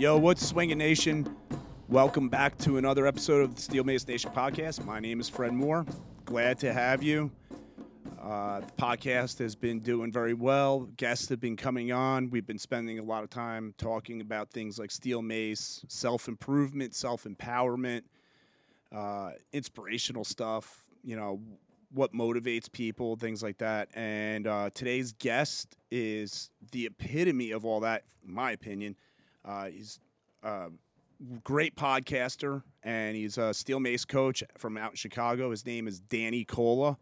Yo, what's swinging nation? Welcome back to another episode of the Steel Mace Nation podcast. My name is Fred Moore. Glad to have you. Uh, the podcast has been doing very well. Guests have been coming on. We've been spending a lot of time talking about things like steel mace, self improvement, self empowerment, uh, inspirational stuff. You know what motivates people, things like that. And uh, today's guest is the epitome of all that, in my opinion. Uh, he's a great podcaster, and he's a steel mace coach from out in Chicago. His name is Danny Cola.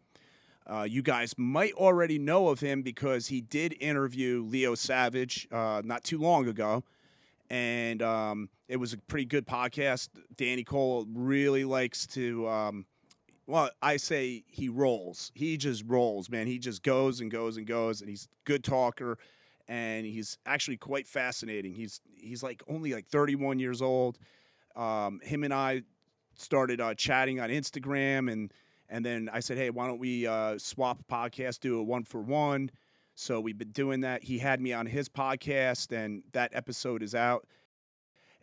Uh, you guys might already know of him because he did interview Leo Savage uh, not too long ago. And um, it was a pretty good podcast. Danny Cole really likes to, um, well, I say he rolls. He just rolls, man. He just goes and goes and goes, and he's a good talker, and he's actually quite fascinating. He's he's like only like 31 years old. Um, him and I started uh, chatting on Instagram and and then I said, hey, why don't we uh, swap a podcast, do a one for one? So we've been doing that. He had me on his podcast, and that episode is out.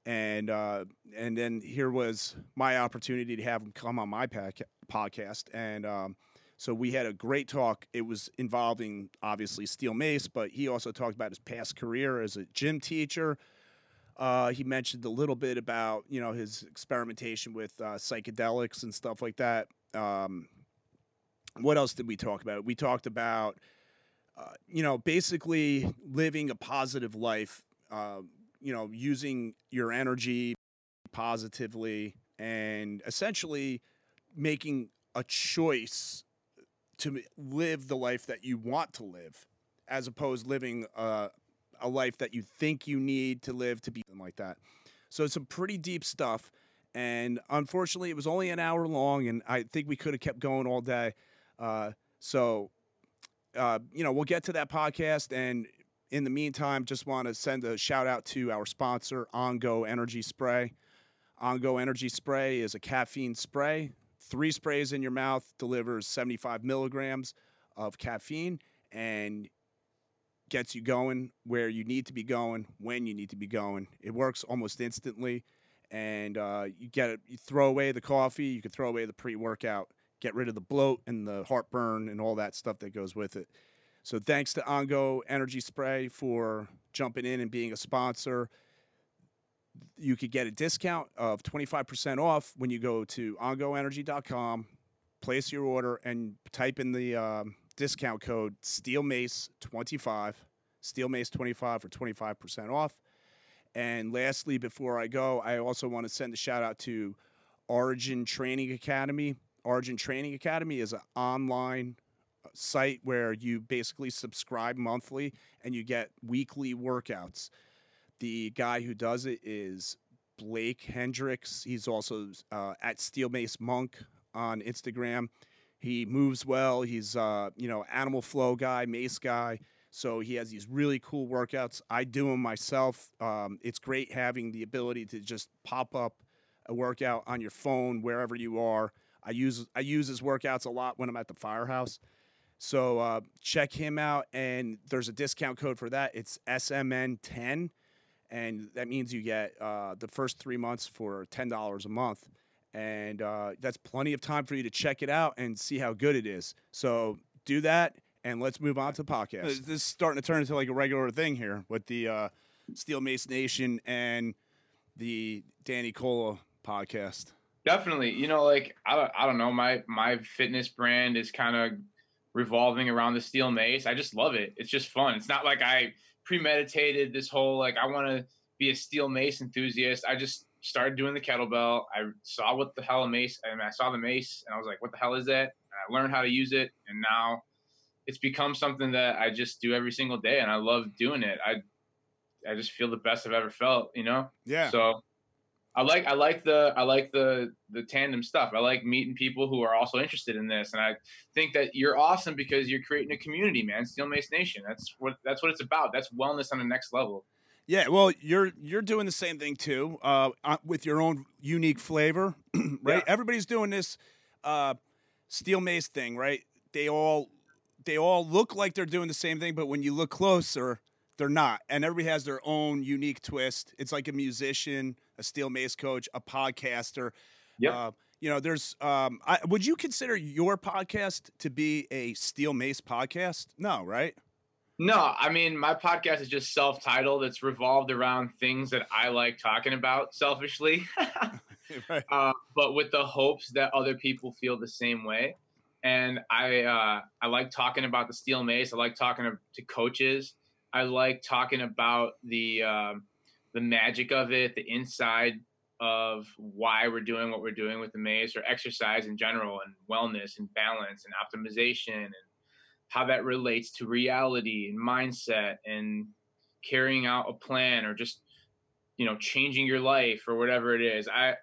And uh, and then here was my opportunity to have him come on my podcast, and um, so we had a great talk. It was involving obviously steel mace, but he also talked about his past career as a gym teacher. Uh, he mentioned a little bit about you know his experimentation with uh, psychedelics and stuff like that. Um, what else did we talk about? We talked about uh, you know basically living a positive life. Uh, you know, using your energy positively and essentially making a choice to live the life that you want to live, as opposed living a, a life that you think you need to live to be like that. So it's some pretty deep stuff. And unfortunately, it was only an hour long, and I think we could have kept going all day. Uh, so, uh, you know, we'll get to that podcast. And in the meantime, just want to send a shout out to our sponsor, OnGo Energy Spray. OnGo Energy Spray is a caffeine spray. Three sprays in your mouth delivers 75 milligrams of caffeine and gets you going where you need to be going when you need to be going. It works almost instantly, and uh, you get it. You throw away the coffee. You can throw away the pre-workout. Get rid of the bloat and the heartburn and all that stuff that goes with it. So thanks to OnGo Energy Spray for jumping in and being a sponsor. You could get a discount of 25% off when you go to ongoenergy.com, place your order, and type in the um, discount code SteelMace25, SteelMace25 for 25% off. And lastly, before I go, I also want to send a shout out to Origin Training Academy. Origin Training Academy is an online uh, site where you basically subscribe monthly and you get weekly workouts. The guy who does it is Blake Hendricks. He's also uh, at Steel Mace Monk on Instagram. He moves well. He's uh, you know animal flow guy, mace guy. So he has these really cool workouts. I do them myself. Um, it's great having the ability to just pop up a workout on your phone wherever you are. I use I use his workouts a lot when I'm at the firehouse. So uh, check him out, and there's a discount code for that. It's SMN10, and that means you get uh, the first three months for ten dollars a month and uh, that's plenty of time for you to check it out and see how good it is. So do that, and let's move on to the podcast. This is starting to turn into like a regular thing here with the uh, Steel Mace Nation and the Danny Cola podcast. Definitely, you know, like I don't, I don't know, my my fitness brand is kind of revolving around the steel mace. I just love it. It's just fun. It's not like I premeditated this whole like I want to be a steel mace enthusiast. I just started doing the kettlebell. I saw what the hell a mace, I mean, I saw the mace, and I was like, "What the hell is that?" And I learned how to use it, and now it's become something that I just do every single day, and I love doing it. I I just feel the best I've ever felt, you know. Yeah. So I like I like the I like the the tandem stuff. I like meeting people who are also interested in this, and I think that you're awesome because you're creating a community, man. Steel Mace Nation. That's what that's what it's about. That's wellness on the next level. Yeah, well, you're you're doing the same thing too, uh, with your own unique flavor, right? Yeah. Everybody's doing this uh, steel mace thing, right? They all they all look like they're doing the same thing, but when you look closer, they're not, and everybody has their own unique twist. It's like a musician, a steel mace coach, a podcaster. Yep. Uh, you know, there's. Um, I, would you consider your podcast to be a steel mace podcast? No, right? No, I mean my podcast is just self-titled. It's revolved around things that I like talking about selfishly, right. uh, but with the hopes that other people feel the same way. And I uh, I like talking about the steel mace. I like talking to, to coaches. I like talking about the um, the magic of it, the inside of why we're doing what we're doing with the mace or exercise in general and wellness and balance and optimization and how that relates to reality and mindset and carrying out a plan or just you know changing your life or whatever it is. I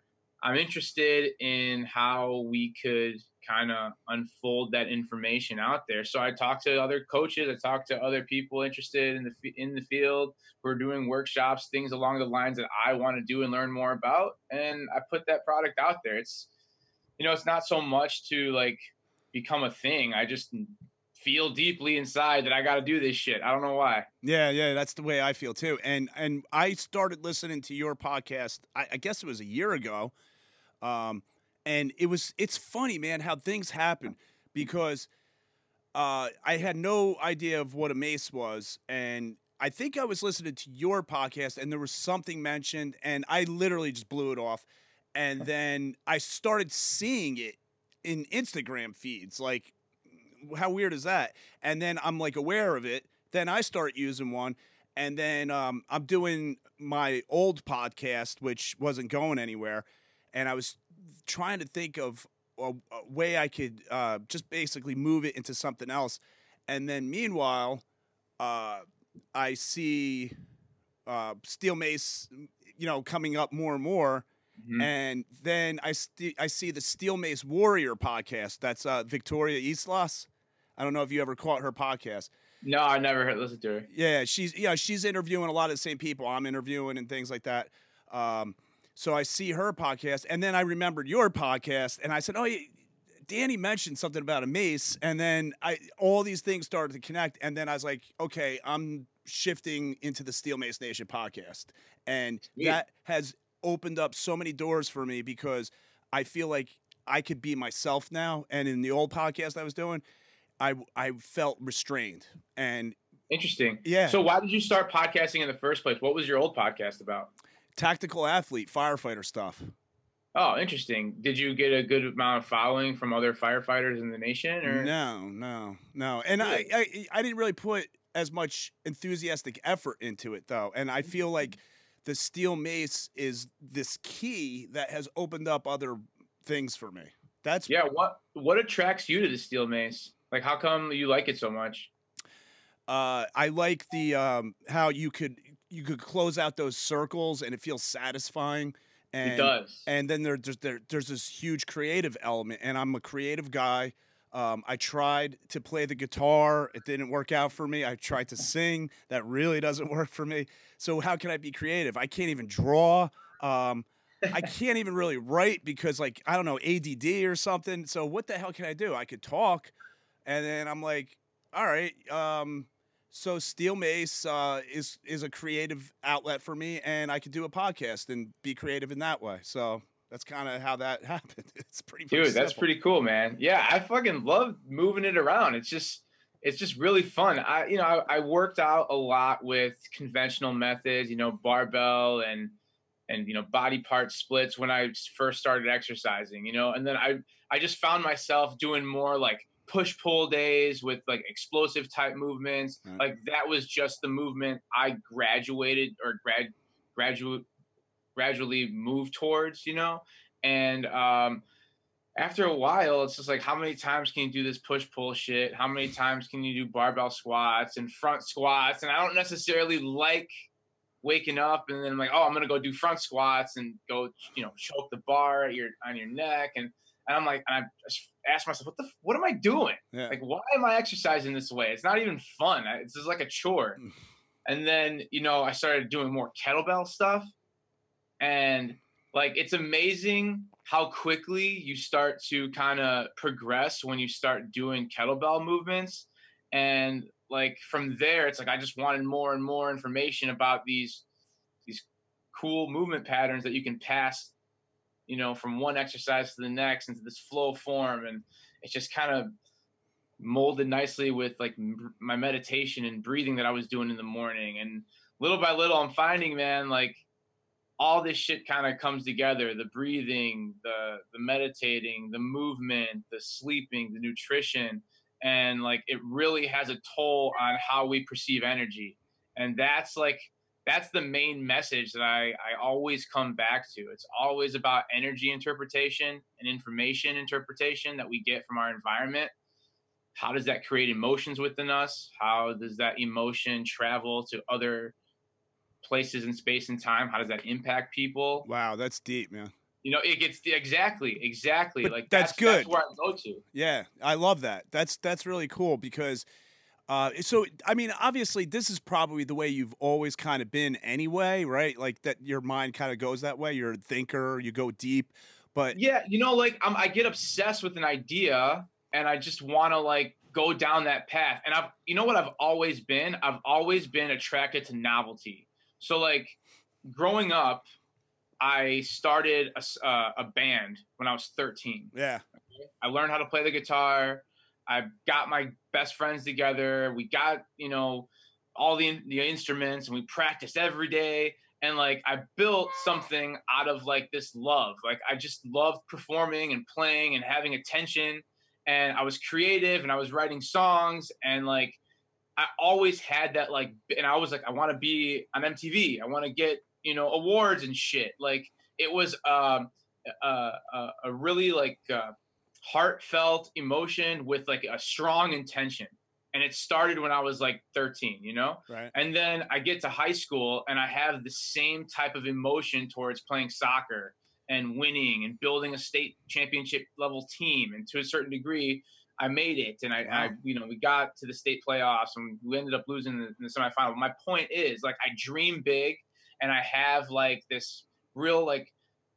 i'm interested in how we could kind of unfold that information out there so i talk to other coaches i talk to other people interested in the in the field who are doing workshops things along the lines that i want to do and learn more about and i put that product out there it's you know it's not so much to like become a thing i just feel deeply inside that I got to do this shit. I don't know why. Yeah, yeah, that's the way I feel too. And and I started listening to your podcast. I, I guess it was a year ago, um, and it was it's funny, man, how things happen because uh, I had no idea of what a mace was, and I think I was listening to your podcast, and there was something mentioned, and I literally just blew it off, and then I started seeing it in Instagram feeds, like how weird is that? And then I'm like aware of it. Then I start using one, and then um, I'm doing my old podcast, which wasn't going anywhere, and I was trying to think of a, a way I could uh, just basically move it into something else. And then meanwhile, uh, I see uh, Steel Mace, you know, coming up more and more. Mm-hmm. And then I st- I see the Steel Mace Warrior podcast. That's uh, Victoria Islas. I don't know if you ever caught her podcast. No, I never heard listen to her. Yeah, she's yeah she's interviewing a lot of the same people I'm interviewing and things like that. Um, so I see her podcast, and then I remembered your podcast, and I said, "Oh, Danny mentioned something about a mace," and then I all these things started to connect, and then I was like, "Okay, I'm shifting into the Steel Mace Nation podcast," and yeah. that has opened up so many doors for me because I feel like I could be myself now. And in the old podcast I was doing, I I felt restrained and interesting. Yeah. So why did you start podcasting in the first place? What was your old podcast about? Tactical athlete, firefighter stuff. Oh, interesting. Did you get a good amount of following from other firefighters in the nation or No, no, no. And I, I I didn't really put as much enthusiastic effort into it though. And I feel like the steel mace is this key that has opened up other things for me. That's Yeah, what what attracts you to the steel mace? Like, how come you like it so much? Uh, I like the um, how you could you could close out those circles and it feels satisfying. And, it does. And then there, there's there, there's this huge creative element, and I'm a creative guy. Um, I tried to play the guitar. It didn't work out for me. I tried to sing. That really doesn't work for me. So how can I be creative? I can't even draw. Um, I can't even really write because, like, I don't know, ADD or something. So what the hell can I do? I could talk, and then I'm like, all right, um, so Steel Mace uh, is is a creative outlet for me, and I could do a podcast and be creative in that way. So that's kind of how that happened. It's pretty dude. Simple. That's pretty cool, man. Yeah, I fucking love moving it around. It's just it's just really fun. I you know I, I worked out a lot with conventional methods, you know, barbell and and you know body part splits when I first started exercising, you know, and then I I just found myself doing more like push pull days with like explosive type movements. Right. Like that was just the movement I graduated or grad graduate gradually moved towards, you know? And um after a while, it's just like how many times can you do this push pull shit? How many times can you do barbell squats and front squats? And I don't necessarily like waking up and then I'm like, oh, I'm gonna go do front squats and go, you know, choke the bar at your on your neck and and I'm like, and I ask myself, what the, what am I doing? Yeah. Like, why am I exercising this way? It's not even fun. It's just like a chore. Mm. and then, you know, I started doing more kettlebell stuff. And like, it's amazing how quickly you start to kind of progress when you start doing kettlebell movements. And like from there, it's like I just wanted more and more information about these these cool movement patterns that you can pass, you know, from one exercise to the next into this flow form, and it's just kind of molded nicely with like my meditation and breathing that I was doing in the morning. And little by little, I'm finding, man, like all this shit kind of comes together. The breathing the the meditating the movement the sleeping the nutrition. And like it really has a toll on how we perceive energy. And that's like that's the main message that I, I always come back to. It's always about energy interpretation and information interpretation that we get from our environment. How does that create emotions within us? How does that emotion travel to other places in space and time? How does that impact people? Wow, that's deep, man. You know, it gets exactly, exactly. But like that's, that's good. That's where I go to. Yeah, I love that. That's that's really cool because uh, so I mean, obviously, this is probably the way you've always kind of been anyway, right? Like that, your mind kind of goes that way. You're a thinker. You go deep, but yeah, you know, like I'm, I get obsessed with an idea, and I just want to like go down that path. And I've, you know, what I've always been. I've always been attracted to novelty. So like growing up, I started a, uh, a band when I was 13. Yeah. I learned how to play the guitar. I got my best friends together. We got, you know, all the, the instruments and we practiced every day. And like I built something out of like this love. Like I just loved performing and playing and having attention. And I was creative and I was writing songs and like I always had that like, and I was like, I want to be on MTV. I want to get you know awards and shit. Like it was um, a, a really like uh, heartfelt emotion with like a strong intention. And it started when I was like 13, you know? Right. And then I get to high school and I have the same type of emotion towards playing soccer and winning and building a state championship level team. And to a certain degree, I made it, and I, wow. I, you know, we got to the state playoffs, and we ended up losing in the semifinal. My point is, like, I dream big, and I have like this real like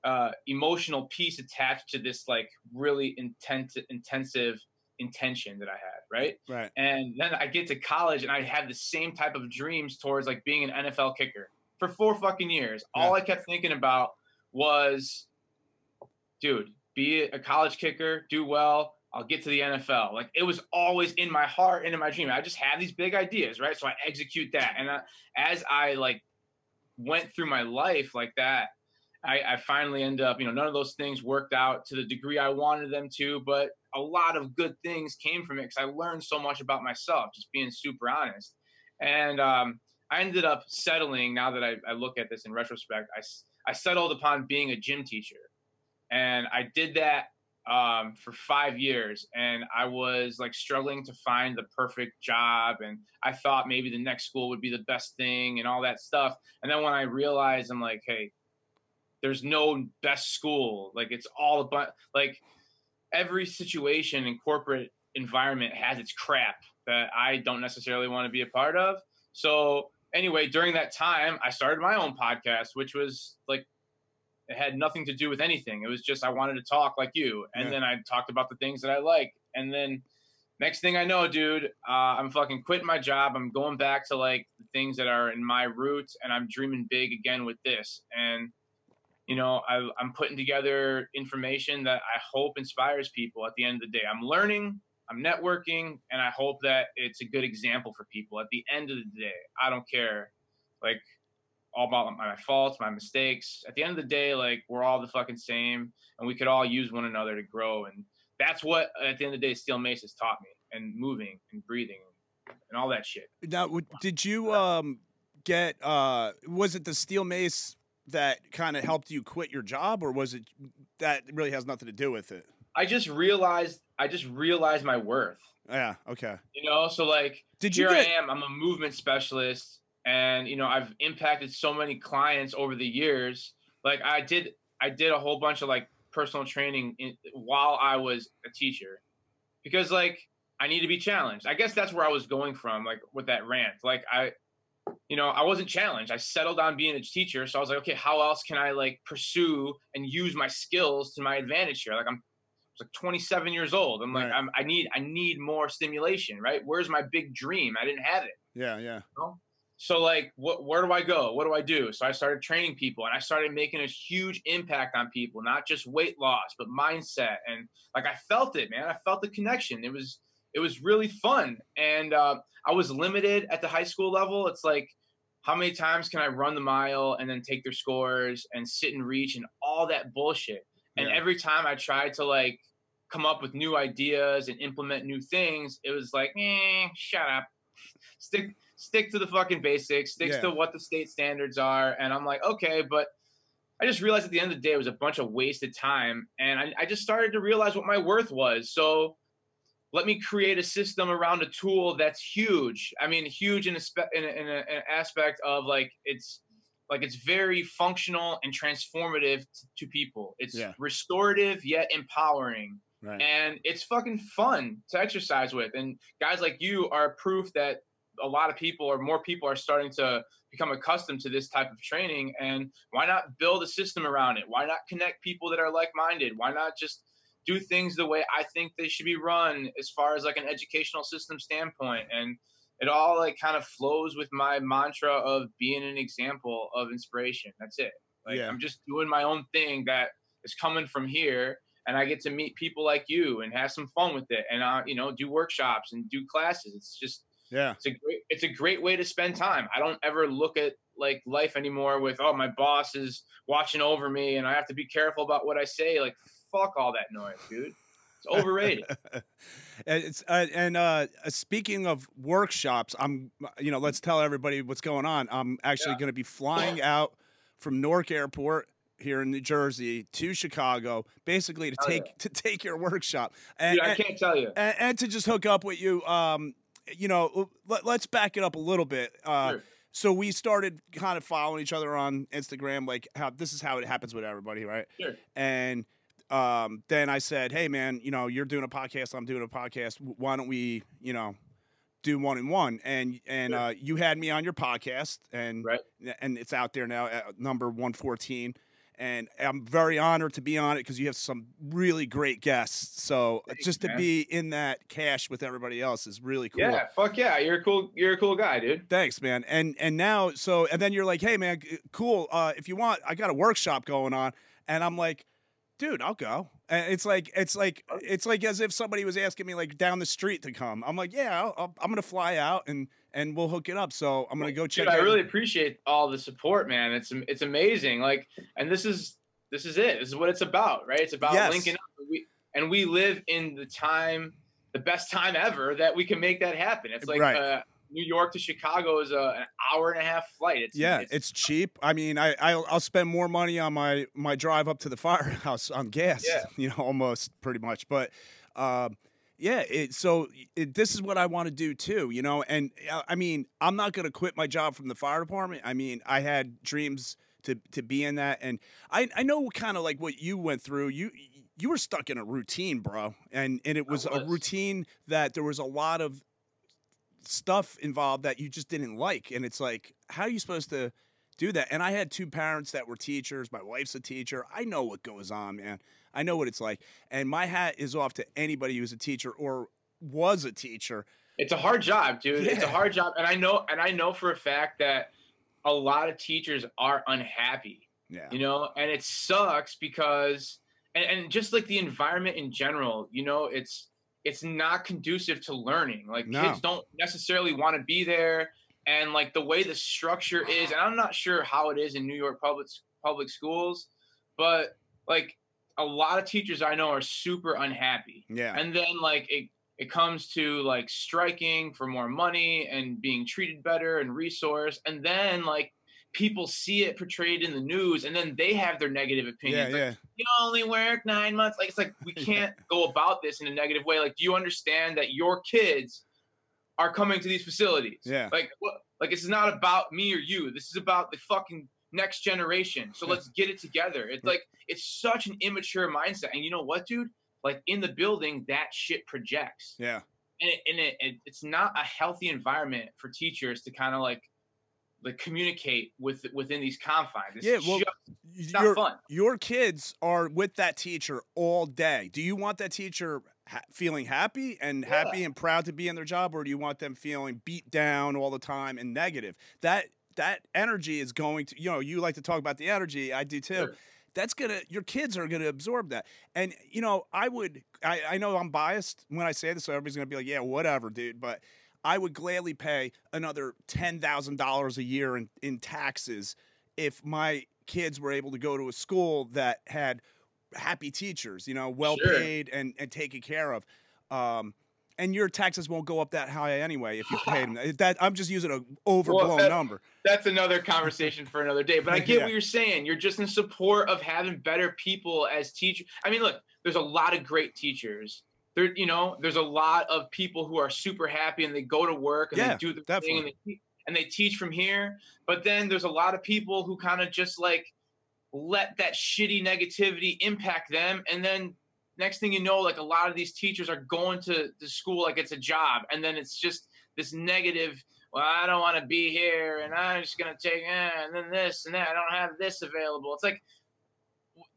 uh, emotional piece attached to this like really intense, intensive intention that I had, right? Right. And then I get to college, and I had the same type of dreams towards like being an NFL kicker for four fucking years. Yeah. All I kept thinking about was, dude, be a college kicker, do well, I'll get to the NFL. Like it was always in my heart and in my dream. I just have these big ideas, right? So I execute that. And I, as I like went through my life like that, I, I finally end up, you know, none of those things worked out to the degree I wanted them to, but a lot of good things came from it because I learned so much about myself, just being super honest. And um, I ended up settling. Now that I, I look at this in retrospect, I I settled upon being a gym teacher, and I did that um, for five years and I was like struggling to find the perfect job. And I thought maybe the next school would be the best thing and all that stuff. And then when I realized, I'm like, hey, there's no best school. Like it's all about like every situation in corporate environment has its crap that I don't necessarily want to be a part of. So anyway, during that time, I started my own podcast, which was like it had nothing to do with anything. It was just I wanted to talk like you, and yeah. then I talked about the things that I like, and then next thing I know, dude, uh, I'm fucking quitting my job. I'm going back to like the things that are in my roots, and I'm dreaming big again with this. And you know, I, I'm putting together information that I hope inspires people. At the end of the day, I'm learning, I'm networking, and I hope that it's a good example for people. At the end of the day, I don't care. Like all about my faults, my mistakes. At the end of the day, like we're all the fucking same, and we could all use one another to grow. And that's what, at the end of the day, Steel Mace has taught me, and moving and breathing and all that shit. Now, did you um get? uh Was it the Steel Mace that kind of helped you quit your job, or was it that really has nothing to do with it? I just realized. I just realized my worth. Yeah. Okay. You know, so like, did you here get... I am. I'm a movement specialist and you know i've impacted so many clients over the years like i did i did a whole bunch of like personal training in, while i was a teacher because like i need to be challenged i guess that's where i was going from like with that rant like i you know i wasn't challenged i settled on being a teacher so i was like okay how else can i like pursue and use my skills to my advantage here like i'm like 27 years old. I'm like, Right. I'm, I need, I need more stimulation, right? Where's my big dream? I didn't have it. Yeah, yeah. So like, what, where do I go? What do I do? So I started training people, and I started making a huge impact on people, not just weight loss, but mindset. And like, I felt it, man. I felt the connection. It was, it was really fun. And uh, I was limited at the high school level. It's like, how many times can I run the mile and then take their scores and sit and reach and all that bullshit? And Yeah. every time I tried to like come up with new ideas and implement new things, it was like, eh, shut up. Stick stick to the fucking basics, stick Yeah. to what the state standards are. And I'm like, okay, but I just realized at the end of the day it was a bunch of wasted time. And I, I just started to realize what my worth was. So let me create a system around a tool that's huge. I mean, huge in a, spe- in, a, in, a, an aspect of like it's like it's very functional and transformative t- to people. It's Yeah. restorative yet empowering, Right. and it's fucking fun to exercise with. And guys like you are proof that a lot of people or more people are starting to become accustomed to this type of training. And why not build a system around it? Why not connect people that are like-minded? Why not just do things the way I think they should be run as far as like an educational system standpoint. And it all like kind of flows with my mantra of being an example of inspiration. That's it. Like Yeah. I'm just doing my own thing that is coming from here. And I get to meet people like you and have some fun with it, and uh, you know, do workshops and do classes. It's just Yeah. it's a great it's a great way to spend time. I don't ever look at like life anymore with oh my boss is watching over me and I have to be careful about what I say. Like fuck all that noise, dude. It's overrated. And it's uh, and uh, speaking of workshops, I'm you know let's tell everybody what's going on. I'm actually Yeah. going to be flying out from Newark Airport here in New Jersey to Chicago, basically to Hell yeah. take to take your workshop and, Dude, I and, can't tell you. and, and to just hook up with you. Um, you know, let, let's back it up a little bit. Uh, Sure. So we started kind of following each other on Instagram, like how this is how it happens with everybody, right? Sure. And um, then I said, "Hey, man, you know, you're doing a podcast. I'm doing a podcast. Why don't we, you know, do one and one?" And and Sure. uh, you had me on your podcast, and Right. and it's out there now, at number one fourteen. And I'm very honored to be on it because you have some really great guests. So Thanks, just to man. be in that cash with everybody else is really cool. Yeah, fuck yeah. You're a cool you're a cool guy, dude. Thanks, man. And and now, so and then you're like, hey, man, cool. Uh, if you want, I got a workshop going on, and I'm like, dude, I'll go. And it's like it's like Oh. it's like as if somebody was asking me like down the street to come. I'm like, yeah, I'll, I'll, I'm gonna fly out and and we'll hook it up. So I'm gonna go check. Dude, I really appreciate all the support, man. It's it's amazing. Like, and this is this is it. This is what it's about, right? It's about Yes. linking up. And we, and we live in the time, the best time ever that we can make that happen. It's like Right. uh, New York to Chicago is a, an hour and a half flight. It's yeah, it's cheap. I mean, I I'll, I'll spend more money on my my drive up to the firehouse on gas. Yeah. you know, almost pretty much. But um, yeah, it, so it, this is what I want to do too. You know, and uh, I mean, I'm not going to quit my job from the fire department. I mean, I had dreams to to be in that, and I I know kind of like what you went through. You you were stuck in a routine, bro, and and it was, a routine that there was a lot of stuff involved that you just didn't like and it's like how are you supposed to do that and i had two parents that were teachers my wife's a teacher i know what goes on man i know what it's like and my hat is off to anybody who's a teacher or was a teacher it's a hard job, dude. It's a hard job, and I know, and I know for a fact that a lot of teachers are unhappy. yeah you know and it sucks because and, and just like the environment in general you know it's it's not conducive to learning. Like No. kids don't necessarily want to be there. And like the way the structure is and i'm not sure how it is in new york public public schools but like a lot of teachers i know are super unhappy. Yeah. And then like it it comes to like striking for more money and being treated better and resource and then like people see it portrayed in the news and then they have their negative yeah opinions like, yeah. You only work nine months. Like it's like we can't go about this in a negative way. Like do you understand that your kids are coming to these facilities? Yeah. like what like this is not about me or you. This is about the fucking next generation. So let's get it together. It's like it's such an immature mindset. And you know what dude? Like in the building that shit projects. Yeah. And, it, and it, it, it's not a healthy environment for teachers to kind of like like communicate with within these confines it's Yeah, well, just your, fun. Your kids are with that teacher all day. Do you want that teacher ha- feeling happy and Yeah. happy and proud to be in their job, or do you want them feeling beat down all the time and negative? That that energy is going to, you know, you like to talk about the energy. I do too. Sure. That's gonna, your kids are gonna absorb that. And you know, I would, I, I know I'm biased when I say this, so everybody's gonna be like, yeah, whatever, dude. But I would gladly pay another ten thousand dollars a year in, in taxes if my kids were able to go to a school that had happy teachers, you know, well Sure. paid and, and taken care of. Um, and your taxes won't go up that high anyway if you pay them. That I'm just using an overblown that- number. That's another conversation for another day. But I get Yeah. what you're saying. You're just in support of having better people as teachers. I mean, look, there's a lot of great teachers. There, you know, there's a lot of people who are super happy and they go to work and Yeah, they do the thing and they, and they teach from here. But then there's a lot of people who kind of just like let that shitty negativity impact them. And then next thing you know, like a lot of these teachers are going to the school like it's a job. And then it's just this negative, well, I don't want to be here and I'm just going to take, eh, and then this and that. I don't have this available. It's like,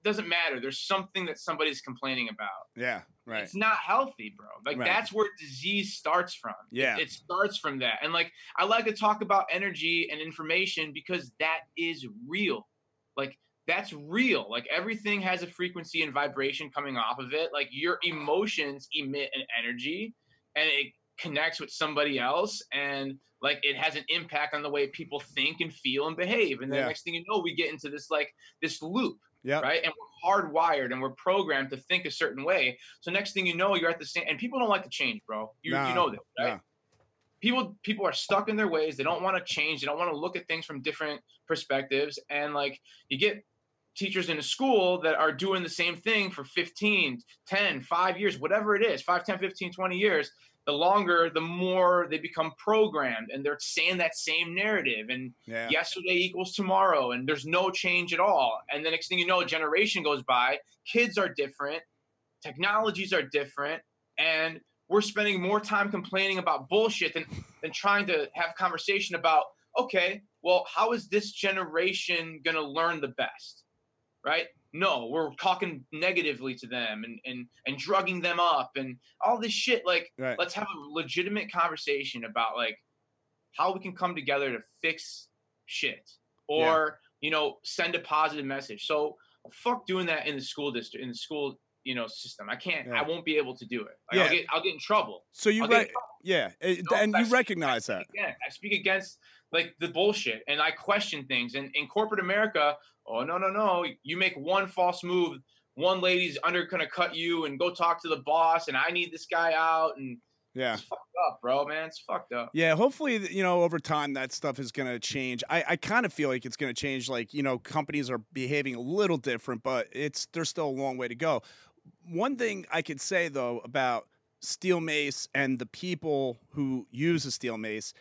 doesn't matter. There's something that somebody's complaining about. Yeah, right. It's not healthy, bro. Like Right. that's where disease starts from. Yeah. It, starts from that. And like I like to talk about energy and information because that is real. Like that's real. Like everything has a frequency and vibration coming off of it. Like your emotions emit an energy and it connects with somebody else and like it has an impact on the way people think and feel and behave. And the Yeah. next thing you know, we get into this like this loop Yep. right? And we're hardwired and we're programmed to think a certain way. So next thing you know, you're at the same. And people don't like to change, bro. You, Nah, you know this, right? nah. People people are stuck in their ways. They don't want to change. They don't want to look at things from different perspectives. And like you get teachers in a school that are doing the same thing for 15 10 5 years whatever it is 5 10 15 20 years the longer the more they become programmed and they're saying that same narrative and Yeah. yesterday equals tomorrow and there's no change at all and the next thing you know a generation goes by kids are different technologies are different and we're spending more time complaining about bullshit than than trying to have conversation about okay well how is this generation going to learn the best right no we're talking negatively to them and and and drugging them up and all this shit like Right. let's have a legitimate conversation about like how we can come together to fix shit or you know send a positive message so fuck doing that in the school district in the school you know system i can't Yeah. i won't be able to do it like, Yeah. I'll, get, I'll get in trouble So you re- yeah, it- No, and you that's- recognize that. yeah, I speak against like the bullshit and I question things. And in corporate America, oh no, no, no. You make one false move, one lady's under gonna cut you and go talk to the boss, and I need this guy out, and Yeah. it's fucked up, bro, man. It's fucked up. Yeah, hopefully, you know, over time that stuff is going to change. I, I kind of feel like it's going to change. Like, you know, companies are behaving a little different, but it's there's still a long way to go. One thing I could say though about steel mace and the people who use a steel mace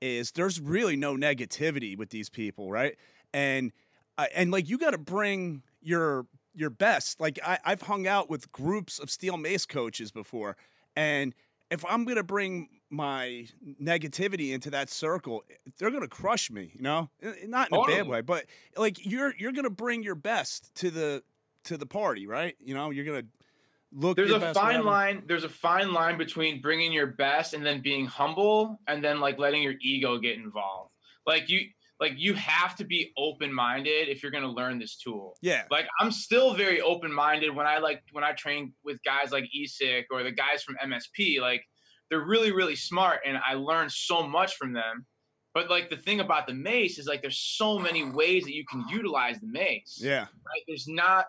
is there's really no negativity with these people, right? And uh, and like you got to bring your your best. Like I, I've hung out with groups of steel mace coaches before, and if I'm gonna bring my negativity into that circle, they're gonna crush me. You know, not in a bad way, but like you're you're gonna bring your best to the to the party, right? You know, you're gonna look. There's a fine line. There's a fine line between bringing your best and then being humble, and then like letting your ego get involved. Like you, like you have to be open minded if you're gonna learn this tool. Yeah, like I'm still very open minded when I like when I train with guys like Isak or the guys from MSP. Like they're really really smart, and I learn so much from them. But like the thing about the mace is like there's so many ways that you can utilize the mace. yeah, Right? There's not.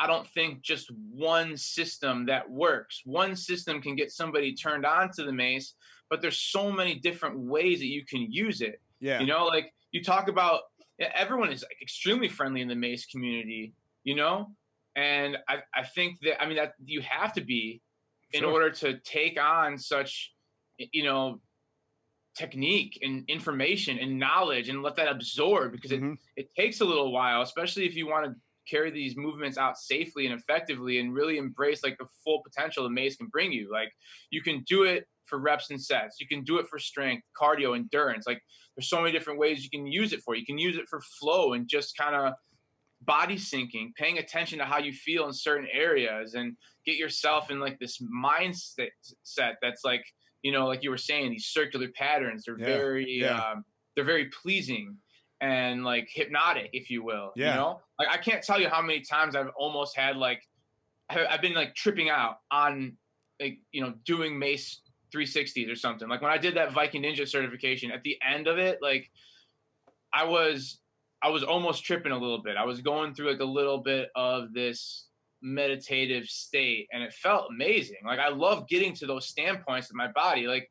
I don't think just one system that works. One system can get somebody turned on to the mace, but there's so many different ways that you can use it. yeah, You know, like you talk about everyone is like extremely friendly in the mace community, you know? And I, I think that I mean that you have to be in Sure. order to take on such you know technique and information and knowledge and let that absorb because Mhm. it, it takes a little while, especially if you want to carry these movements out safely and effectively and really embrace like the full potential the mace can bring you. Like you can do it for reps and sets. You can do it for strength, cardio, endurance. Like there's so many different ways you can use it for. You can use it for flow and just kind of body syncing, paying attention to how you feel in certain areas, and get yourself in like this mindset set that's like you know, like you were saying, these circular patterns. They're Yeah, very yeah. um, they're very pleasing and like hypnotic, if you will. Yeah. You know, like I can't tell you how many times I've almost had like I've been like tripping out on like you know doing Mace 360s or something. Like when I did that Viking Ninja certification, at the end of it, like I was I was almost tripping a little bit. I was going through like a little bit of this meditative state and it felt amazing. Like I love getting to those standpoints in my body. Like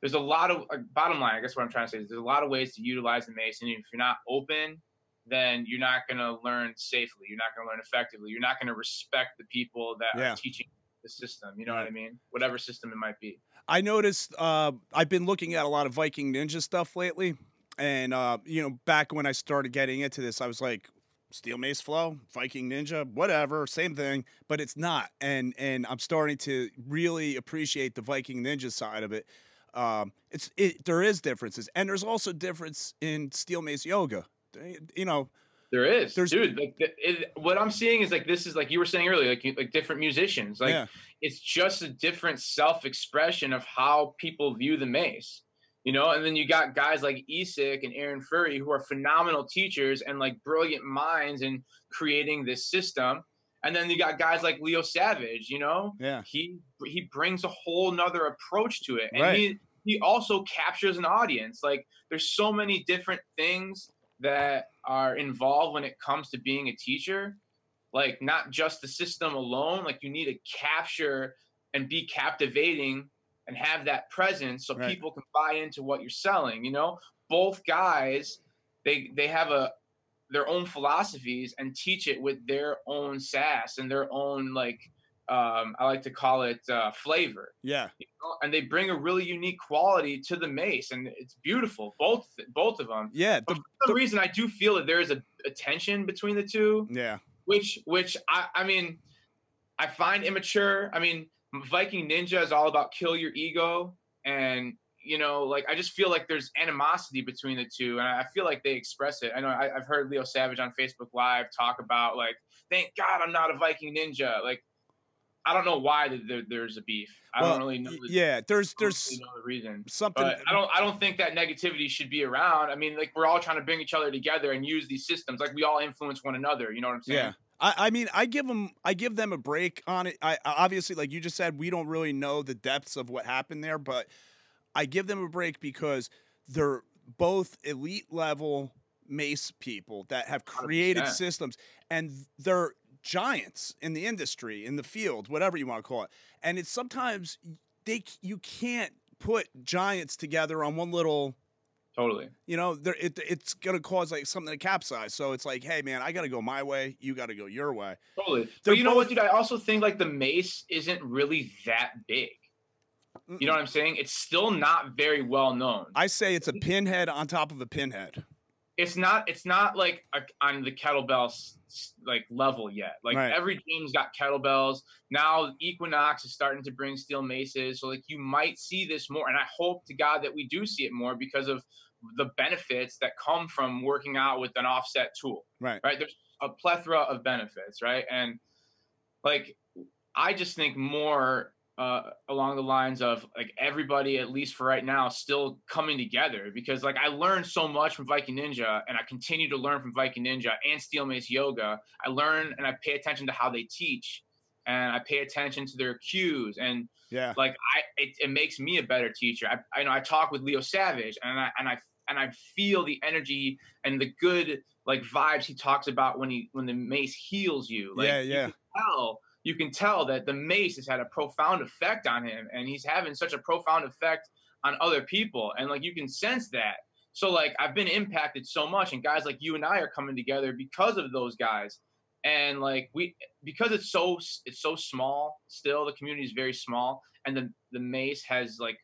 there's a lot of like, bottom line, I guess what I'm trying to say is there's a lot of ways to utilize the mace and if you're not open, then you're not going to learn safely. You're not going to learn effectively. You're not going to respect the people that Yeah. are teaching the system. You know what I mean? Whatever system it might be. I noticed uh, I've been looking at a lot of Viking Ninja stuff lately, and uh, you know, back when I started getting into this, I was like, Steel Mace Flow, Viking Ninja, whatever, same thing, but it's not. And and I'm starting to really appreciate the Viking Ninja side of it. Um, it's it, there is differences, and there's also difference in Steel Mace Yoga. You know, There is, There's- dude. Like the, it, what I'm seeing is like this is like you were saying earlier, like you- like different musicians. Like yeah, it's just a different self-expression of how people view the mace you know and then you got guys like Isak and Aaron Furry who are phenomenal teachers and like brilliant minds in creating this system and then you got guys like Leo Savage you know yeah, he he brings a whole nother approach to it and Right. he he also captures an audience. Like there's so many different things that are involved when it comes to being a teacher. Like not just the system alone like you need to capture and be captivating and have that presence so Right. people can buy into what you're selling you know? Both guys they they have a their own philosophies and teach it with their own sass and their own like um, I like to call it uh, flavor, yeah. you know? and they bring a really unique quality to the mace, and it's beautiful. Both both of them. Yeah, the, For some reason, I do feel that there is a, a tension between the two, yeah, which which I I mean, I find immature. I mean, Viking Ninja is all about kill your ego, and you know, like I just feel like there's animosity between the two, and I feel like they express it. I know I, I've heard Leo Savage on Facebook Live talk about like, thank God I'm not a Viking Ninja. Like, I don't know why th- there, there's a beef. I Well, don't really know. The, yeah. There's there's really the reason. something. But I don't I don't think that negativity should be around. I mean, like we're all trying to bring each other together and use these systems. Like we all influence one another. You know what I'm saying? Yeah. I, I mean, I give them, I give them a break on it. I I- obviously, like you just said, we don't really know the depths of what happened there, but I give them a break because they're both elite level mace people that have created 100%. systems, and they're giants in the industry, in the field, whatever you want to call it. And it's sometimes they you can't put giants together on one little Totally. you know, there, it, it's gonna cause like something to capsize. So it's like, hey man, I gotta go my way, you gotta go your way. Totally. They're But you know both- what, dude? I also think like the mace isn't really that big. You know what I'm saying? It's still not very well known. I say it's a pinhead on top of a pinhead. It's not it's not like a, on the kettlebell like level yet. Like Right. every gym's got kettlebells. Now Equinox is starting to bring steel maces. So like you might see this more. And I hope to God that we do see it more because of the benefits that come from working out with an offset tool. Right. Right. There's a plethora of benefits, right? And like I just think more uh, along the lines of like everybody, at least for right now, still coming together because like I learned so much from Viking Ninja and I continue to learn from Viking Ninja and Steel Mace Yoga. I learn and I pay attention to how they teach and I pay attention to their cues and Yeah. like I it, it makes me a better teacher. I, I know I talk with Leo Savage and I and I and I feel the energy and the good like vibes he talks about when he when the mace heals you. Like, Yeah, you yeah. can tell you can tell that the mace has had a profound effect on him and he's having such a profound effect on other people. And like you can sense that. So like i've been impacted so much and guys like you and i are coming together because of those guys. And like we because it's so it's so small still the community is very small and the the mace has like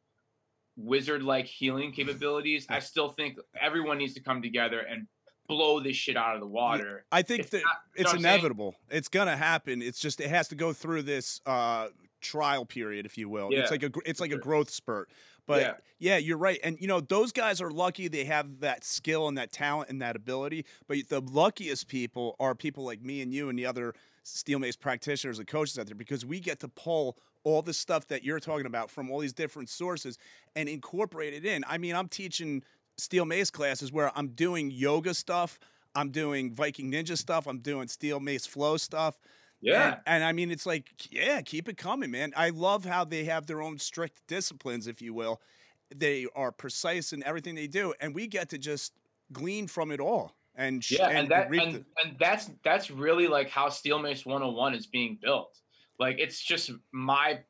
wizard like healing capabilities i still think everyone needs to come together and blow this shit out of the water I think It's that not- it's inevitable. It's gonna happen. It's just it has to go through this uh trial period, if you will. Yeah. It's like a it's like a growth spurt. But Yeah. yeah. you're right. And you know, those guys are lucky they have that skill and that talent and that ability. But the luckiest people are people like me and you and the other steel mace practitioners and coaches out there because we get to pull all the stuff that you're talking about from all these different sources and incorporate it in. I mean, I'm teaching steel mace classes where I'm doing yoga stuff, I'm doing Viking Ninja stuff, I'm doing steel mace flow stuff. Yeah. And, and I mean, it's like, yeah, keep it coming, man. I love how they have their own strict disciplines, if you will. They are precise in everything they do, and we get to just glean from it all. And yeah, and, that and, the- and that's that's really like how Steel Mace 101 is being built. Like it's just my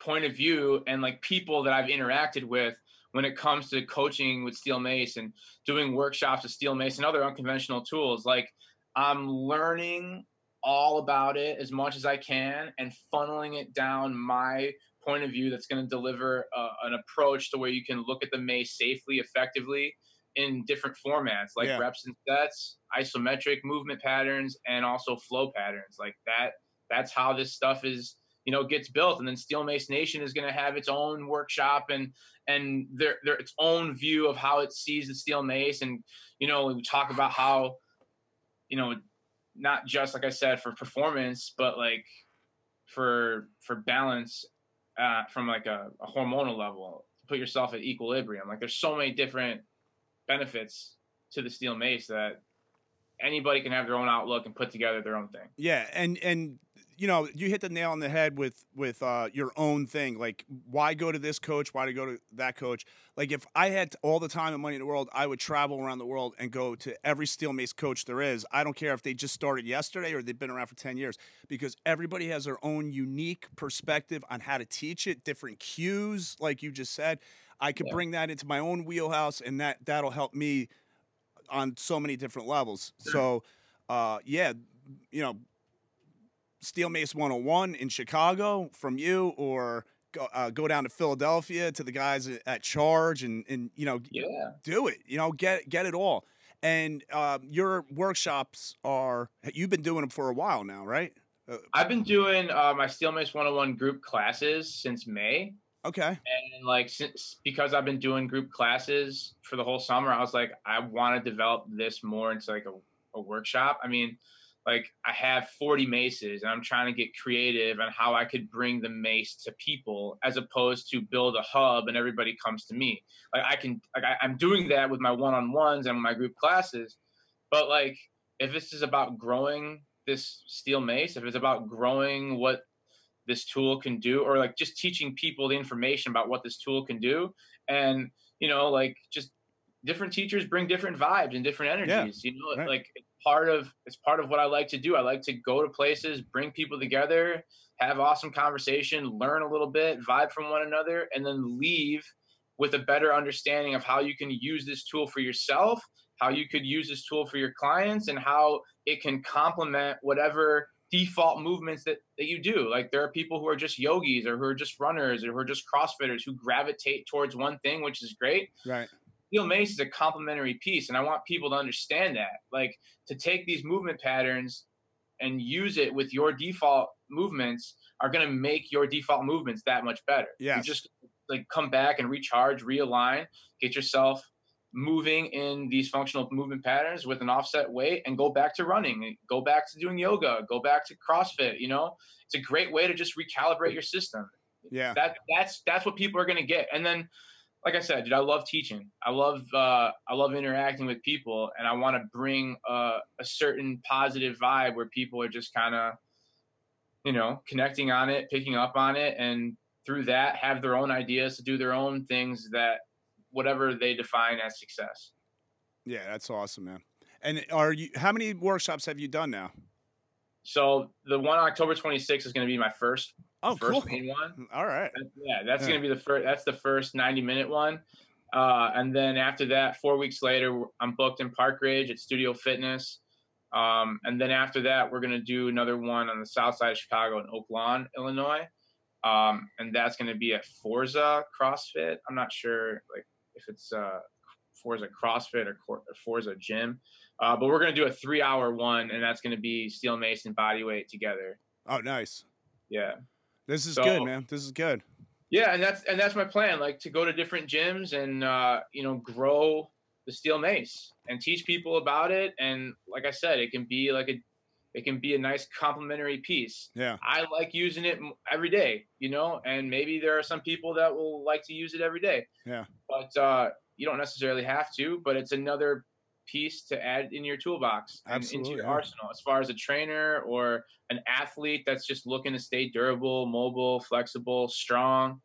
point of view and like people that I've interacted with when it comes to coaching with Steel Mace and doing workshops with Steel Mace and other unconventional tools. Like I'm learning all about it as much as I can and funneling it down my point of view that's going to deliver uh, an approach to where you can look at the mace safely, effectively in different formats like Yeah. reps and sets, isometric movement patterns, and also flow patterns. Like that, that's how this stuff is, you know, gets built. And then Steel Mace Nation is going to have its own workshop and and their their its own view of how it sees the steel mace. And you know, we talk about how, you know, not just like I said for performance, but like for for balance uh, from like a, a hormonal level, put yourself at equilibrium. Like there's so many different benefits to the steel mace that anybody can have their own outlook and put together their own thing. Yeah, and and you know, you hit the nail on the head with with uh, your own thing. Like, why go to this coach? Why to go to that coach? Like, if I had all the time and money in the world, I would travel around the world and go to every steel mace coach there is. I don't care if they just started yesterday or they've been around for ten years, because everybody has their own unique perspective on how to teach it, different cues, like you just said. I could Yeah. bring that into my own wheelhouse, and that that'll help me on so many different levels. So, uh, yeah, you know, Steel Mace 101 in Chicago from you, or go, uh, go down to Philadelphia to the guys at- Charge, and and you know, Yeah. do it. You know, get get it all. And uh, your workshops are you've been doing them for a while now, right? Uh, I've been doing uh, my Steel Mace 101 group classes since May. okay. and like since because I've been doing group classes for the whole summer, I was like, I want to develop this more into like a, a workshop. I mean, like I have 40 maces and I'm trying to get creative on how I could bring the mace to people as opposed to build a hub and everybody comes to me. Like I can like I, I'm doing that with my one-on-ones and my group classes, but like if this is about growing this steel mace, if it's about growing what this tool can do or like just teaching people the information about what this tool can do and you know like just different teachers bring different vibes and different energies Yeah, you know right. like part of it's part of what i like to do i like to go to places bring people together have awesome conversation learn a little bit vibe from one another and then leave with a better understanding of how you can use this tool for yourself how you could use this tool for your clients and how it can complement whatever default movements that, that you do. Like there are people who are just yogis or who are just runners or who are just crossfitters who gravitate towards one thing, which is great. Right. Steel mace is a complementary piece, and I want people to understand that. Like to take these movement patterns and use it with your default movements are going to make your default movements that much better. Yeah, just like come back and recharge, realign, get yourself moving in these functional movement patterns with an offset weight and go back to running go back to doing yoga go back to crossfit you know it's a great way to just recalibrate your system Yeah. that that's that's what people are going to get and then like i said dude i love teaching i love uh i love interacting with people and i want to bring uh, a certain positive vibe where people are just kind of you know connecting on it picking up on it and through that have their own ideas to do their own things that whatever they define as success Yeah, that's awesome, man. And are you? How many workshops have you done now? so the one on october 26th is going to be my first Oh, first cool. main one All right. That- yeah, that's Yeah. gonna be the first. That's the first ninety minute one, uh, and then after that, four weeks later, I'm booked in Park Ridge at Studio Fitness, um, and then after that, we're gonna do another one on the south side of Chicago in Oak Lawn, Illinois, um, and that's gonna be at Forza CrossFit. I'm not sure like if it's uh, Forza CrossFit or Cor- or Forza Gym, uh, but we're gonna do a three hour one, and that's gonna be steel mace and bodyweight together. Oh, nice. Yeah. This is So- good, man. This is good. Yeah, and that's and that's my plan. Like to go to different gyms and uh, you know grow the steel mace and teach people about it. And like I said, it can be like a it can be a nice complementary piece. Yeah. I like using it every day, you know, and maybe there are some people that will like to use it every day. Yeah. But uh, you don't necessarily have to. But it's another piece to add in your toolbox and into your arsenal as far as a trainer or an athlete that's just looking to stay durable, mobile, flexible, strong,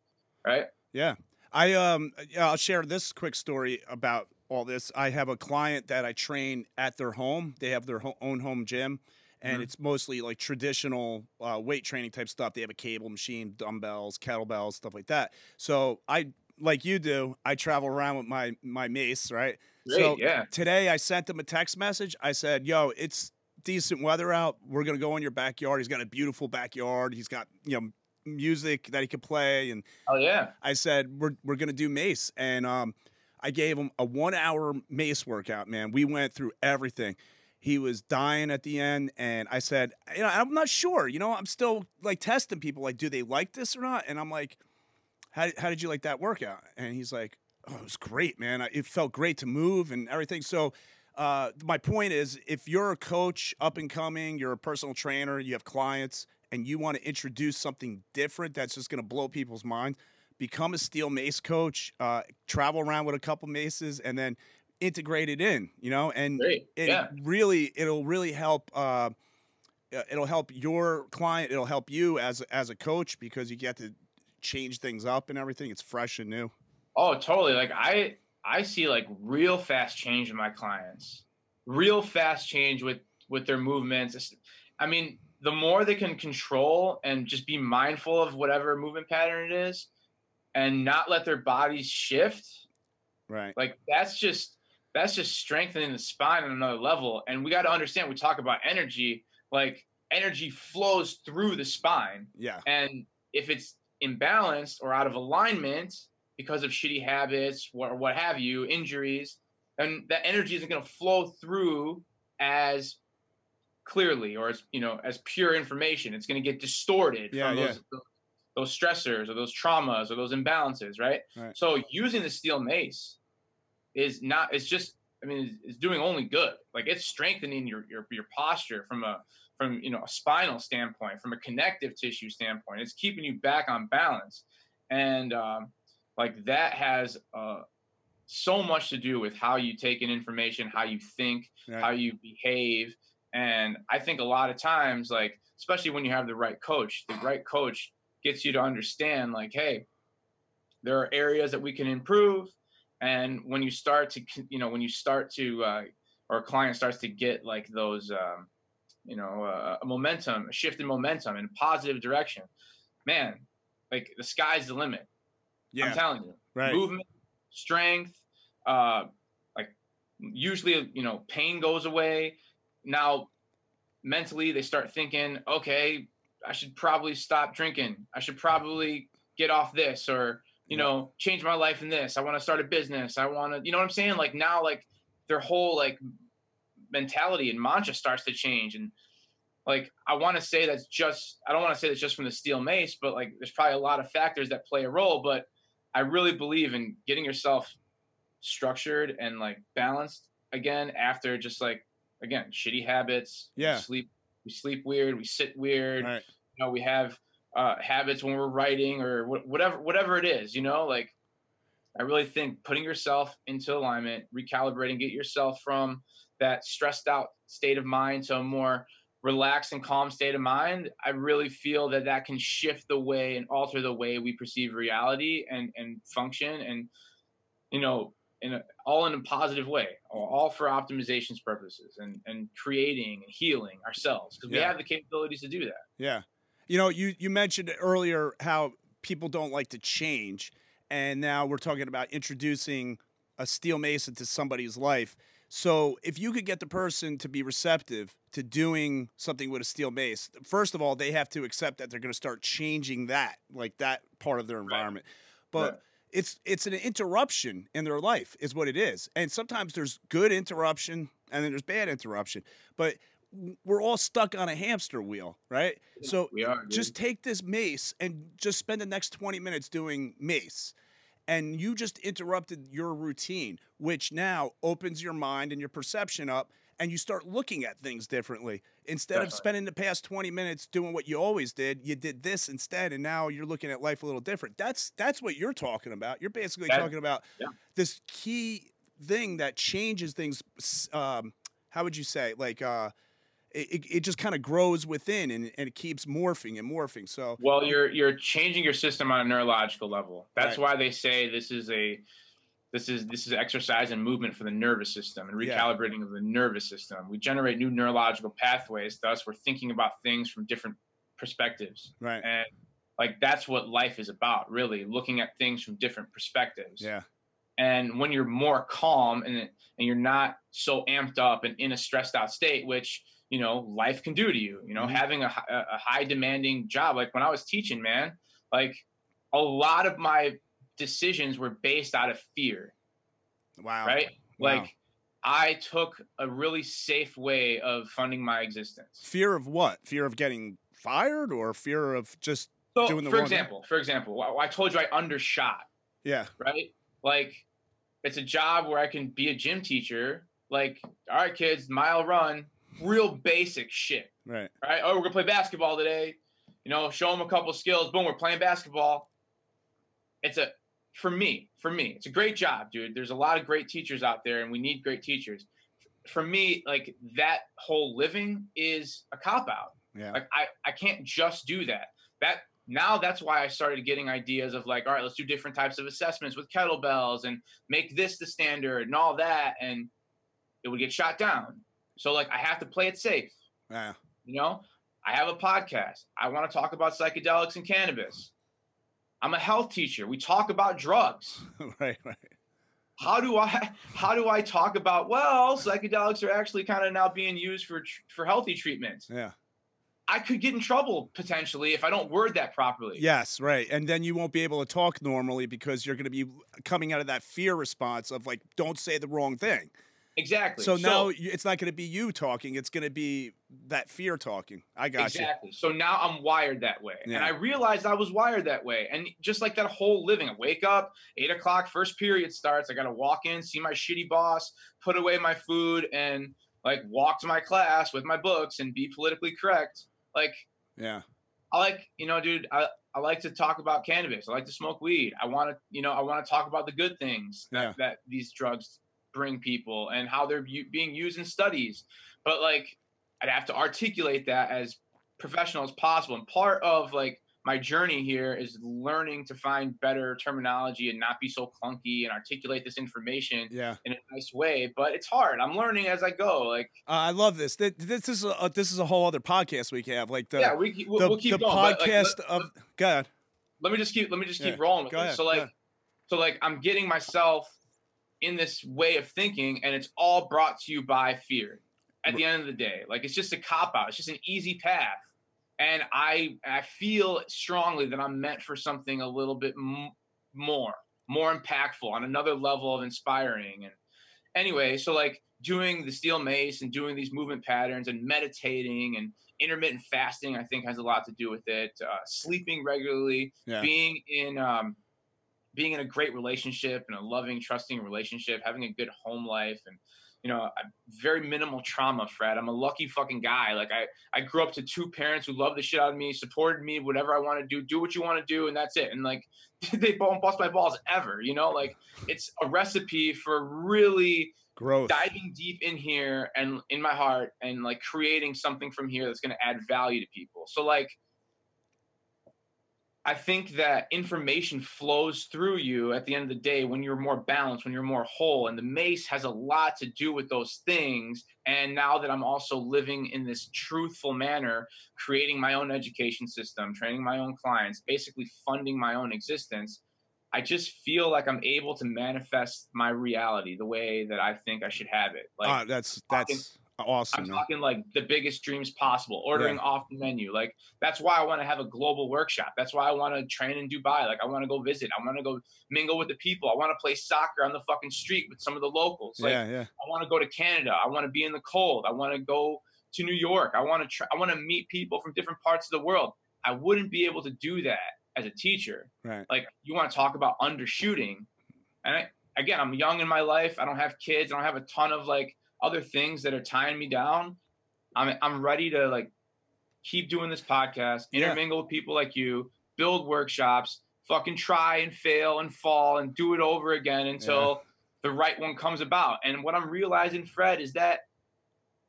right? Yeah. I um yeah, I'll share this quick story about all this. I have a client that I train at their home. They have their ho- own home gym and Mhm. it's mostly like traditional uh, weight training type stuff. They have a cable machine, dumbbells, kettlebells, stuff like that. So I like you do, I travel around with my my mace, right? Great, So yeah. today I sent him a text message. I said, "Yo, it's decent weather out. We're gonna go in your backyard. He's got a beautiful backyard. He's got you know music that he could play, and Oh yeah. I said we're we're gonna do mace, and um, I gave him a one hour mace workout. Man, we went through everything. He was dying at the end, and I said, you know, I'm not sure. You know, I'm still like testing people. Like, do they like this or not? And I'm like, how how did you like that workout? And he's like, oh, it was great, man. I- It felt great to move and everything. So. Uh, my point is, if you're a coach, up and coming, you're a personal trainer, you have clients, and you want to introduce something different that's just going to blow people's mind, become a steel mace coach, uh, travel around with a couple maces, and then integrate it in. You know, and Great. it yeah. really it'll really help. Uh, uh, it'll help your client. It'll help you as as a coach because you get to change things up and everything. It's fresh and new. Oh, totally. Like I I see like real fast change in my clients. Real fast change with with their movements. I mean, the more they can control and just be mindful of whatever movement pattern it is and not let their bodies shift, Right. like that's just that's just strengthening the spine on another level. And we got to understand we talk about energy, like energy flows through the spine. Yeah. And if it's imbalanced or out of alignment because of shitty habits or what have you, injuries, and that energy isn't going to flow through as clearly or as you know as pure information. It's going to get distorted Yeah, from yeah. those, those stressors or those traumas or those imbalances, right? Right. So using the steel mace is not. It's just. I mean, it's, it's doing only good. Like it's strengthening your your your posture from a from you know a spinal standpoint, from a connective tissue standpoint. It's keeping you back on balance, and um, like that has uh, so much to do with how you take in information, how you think, Right. how you behave, and I think a lot of times, like especially when you have the right coach, the right coach gets you to understand, like, hey, there are areas that we can improve, and when you start to, you know, when you start to, uh, or a client starts to get like those. Um, you know, uh, a momentum, a shift in momentum in a positive direction. Man, like the sky's the limit. I'm telling you. Right. Movement, strength, uh, like usually, you know, pain goes away. Now, mentally, they start thinking, okay, I should probably stop drinking. I should probably get off this or, you Yeah. know, change my life in this. I want to start a business. I want to, you know what I'm saying? Like now, like their whole like mentality and mantra starts to change. And like, I want to say that's just, I don't want to say that's just from the steel mace, but like there's probably a lot of factors that play a role. But I really believe in getting yourself structured and like balanced again after just like, again, shitty habits. We Yeah. sleep, we sleep weird. We sit weird. Right. You know, we have uh, habits when we're writing or wh- whatever, whatever it is, you know, like I really think putting yourself into alignment, recalibrating, get yourself from that stressed out state of mind to a more relaxed and calm state of mind. I really feel that that can shift the way and alter the way we perceive reality and and function, and you know, in a, all in a positive way, all all for optimizations purposes and and creating and healing ourselves because we have the capabilities to do that. Yeah. You know, you you mentioned earlier how people don't like to change, and now we're talking about introducing a steel mason to somebody's life. So, if you could get the person to be receptive to doing something with a steel mace, first of all, they have to accept that they're going to start changing that, like that part of their environment. But Right. it's it's an interruption in their life, is what it is. And sometimes there's good interruption, and then there's bad interruption. But we're all stuck on a hamster wheel, right? So we are just take this mace and just spend the next 20 minutes doing mace. And you just interrupted your routine, which now opens your mind and your perception up, and you start looking at things differently. Instead Definitely. of spending the past 20 minutes doing what you always did, you did this instead, and now you're looking at life a little different. That's that's what you're talking about. You're basically That- talking about yeah. this key thing that changes things. Um, how would you say? Like, uh, it, it- just kind of grows within and, and it keeps morphing and morphing. So, Well, you're you're changing your system on a neurological level. That's Right. why they say this is a this is this is exercise and movement for the nervous system and Yeah. recalibrating of the nervous system. We generate new neurological pathways. Thus, we're thinking about things from different perspectives, right. and like that's what life is about, really, looking at things from different perspectives. Yeah. And when you're more calm and and you're not so amped up and in a stressed out state, which you know life can do to you, you know, Mhm. having a, a high demanding job, like when I was teaching, man, like a lot of my decisions were based out of fear, Wow. right? Wow. Like I took a really safe way of funding my existence. Fear of what? Fear of getting fired or fear of just, So, Doing the for wrong thing? example, for example, I told you I undershot. yeah. right? Like it's a job where I can be a gym teacher. Like, all right, kids, mile run, real basic shit, Right. right? Oh, we're gonna play basketball today. You know, show them a couple skills. Boom, we're playing basketball. It's a for me, for me, it's a great job, dude. There's a lot of great teachers out there, and we need great teachers. For me, like that whole living is a cop out. Yeah. Like I, I can't just do that. That now that's why I started getting ideas of like, all right, let's do different types of assessments with kettlebells and make this the standard and all that, and it would get shot down. So like I have to play it safe. yeah. You know, I have a podcast. I want to talk about psychedelics and cannabis. I'm a health teacher. We talk about drugs. right. Right. How do I how do I talk about well, psychedelics are actually kind of now being used for for healthy treatments. Yeah. I could get in trouble potentially if I don't word that properly. Yes, right. And then you won't be able to talk normally because you're going to be coming out of that fear response of like, don't say the wrong thing. Exactly. So, now it's not going to be you talking; it's going to be that fear talking. I got exactly. So now I'm wired that way, and I realized I was wired that way. And just like that whole living, I wake up eight o'clock, first period starts. I got to walk in, see my shitty boss, put away my food, and like walk to my class with my books and be politically correct. Like. Yeah. I like, you know, dude, I, I like to talk about cannabis. I like to smoke weed. I want to, you know, I want to talk about the good things that, Yeah. that these drugs bring people and how they're u- being used in studies. But like, I'd have to articulate that as professional as possible. And part of like my journey here is learning to find better terminology and not be so clunky and articulate this information Yeah. in a nice way. But it's hard. I'm learning as I go. Like, Uh, I love this. Th- This is a this is a whole other podcast we can have. Like the yeah, we, keep- we'll, the, we'll keep the going. but, like, podcast let- of God. let me just keep let me just keep Yeah, rolling with go ahead, So like so like I'm getting myself in this way of thinking and it's all brought to you by fear at the end of the day. Like it's just a cop out. It's just an easy path. And I I feel strongly that I'm meant for something a little bit m- more, more impactful on another level of inspiring. And anyway, so like doing the steel mace and doing these movement patterns and meditating and intermittent fasting, I think has a lot to do with it. Uh, sleeping regularly, Yeah. being in um, being in a great relationship and a loving, trusting relationship, having a good home life, and you know, I- very minimal trauma. Fred, I'm a lucky fucking guy. Like I, I grew up to two parents who loved the shit out of me, supported me, whatever I want to do, do what you want to do, and that's it. And like, they won't bust my balls ever. You know, like it's a recipe for really Growth. diving deep in here and in my heart and like creating something from here that's going to add value to people. So like I think that information flows through you at the end of the day when you're more balanced, when you're more whole. And the mace has a lot to do with those things. And now that I'm also living in this truthful manner, creating my own education system, training my own clients, basically funding my own existence, I just feel like I'm able to manifest my reality the way that I think I should have it. Like Ah, that's that's awesome. I'm talking like the biggest dreams possible, ordering off the menu. Like that's why I want to have a global workshop. That's why I want to train in Dubai. Like I want to go visit. I want to go mingle with the people. I want to play soccer on the fucking street with some of the locals. Like yeah, yeah. I want to go to Canada. I want to be in the cold. I want to go to New York. I want to try, I want to meet people from different parts of the world. I wouldn't be able to do that as a teacher. Right. Like you want to talk about undershooting, and I, again, I'm young in my life. I don't have kids. I don't have a ton of like other things that are tying me down. I'm I'm ready to like keep doing this podcast, Yeah. intermingle with people like you, build workshops, fucking try and fail and fall and do it over again until the right one comes about. And what I'm realizing, Fred, is that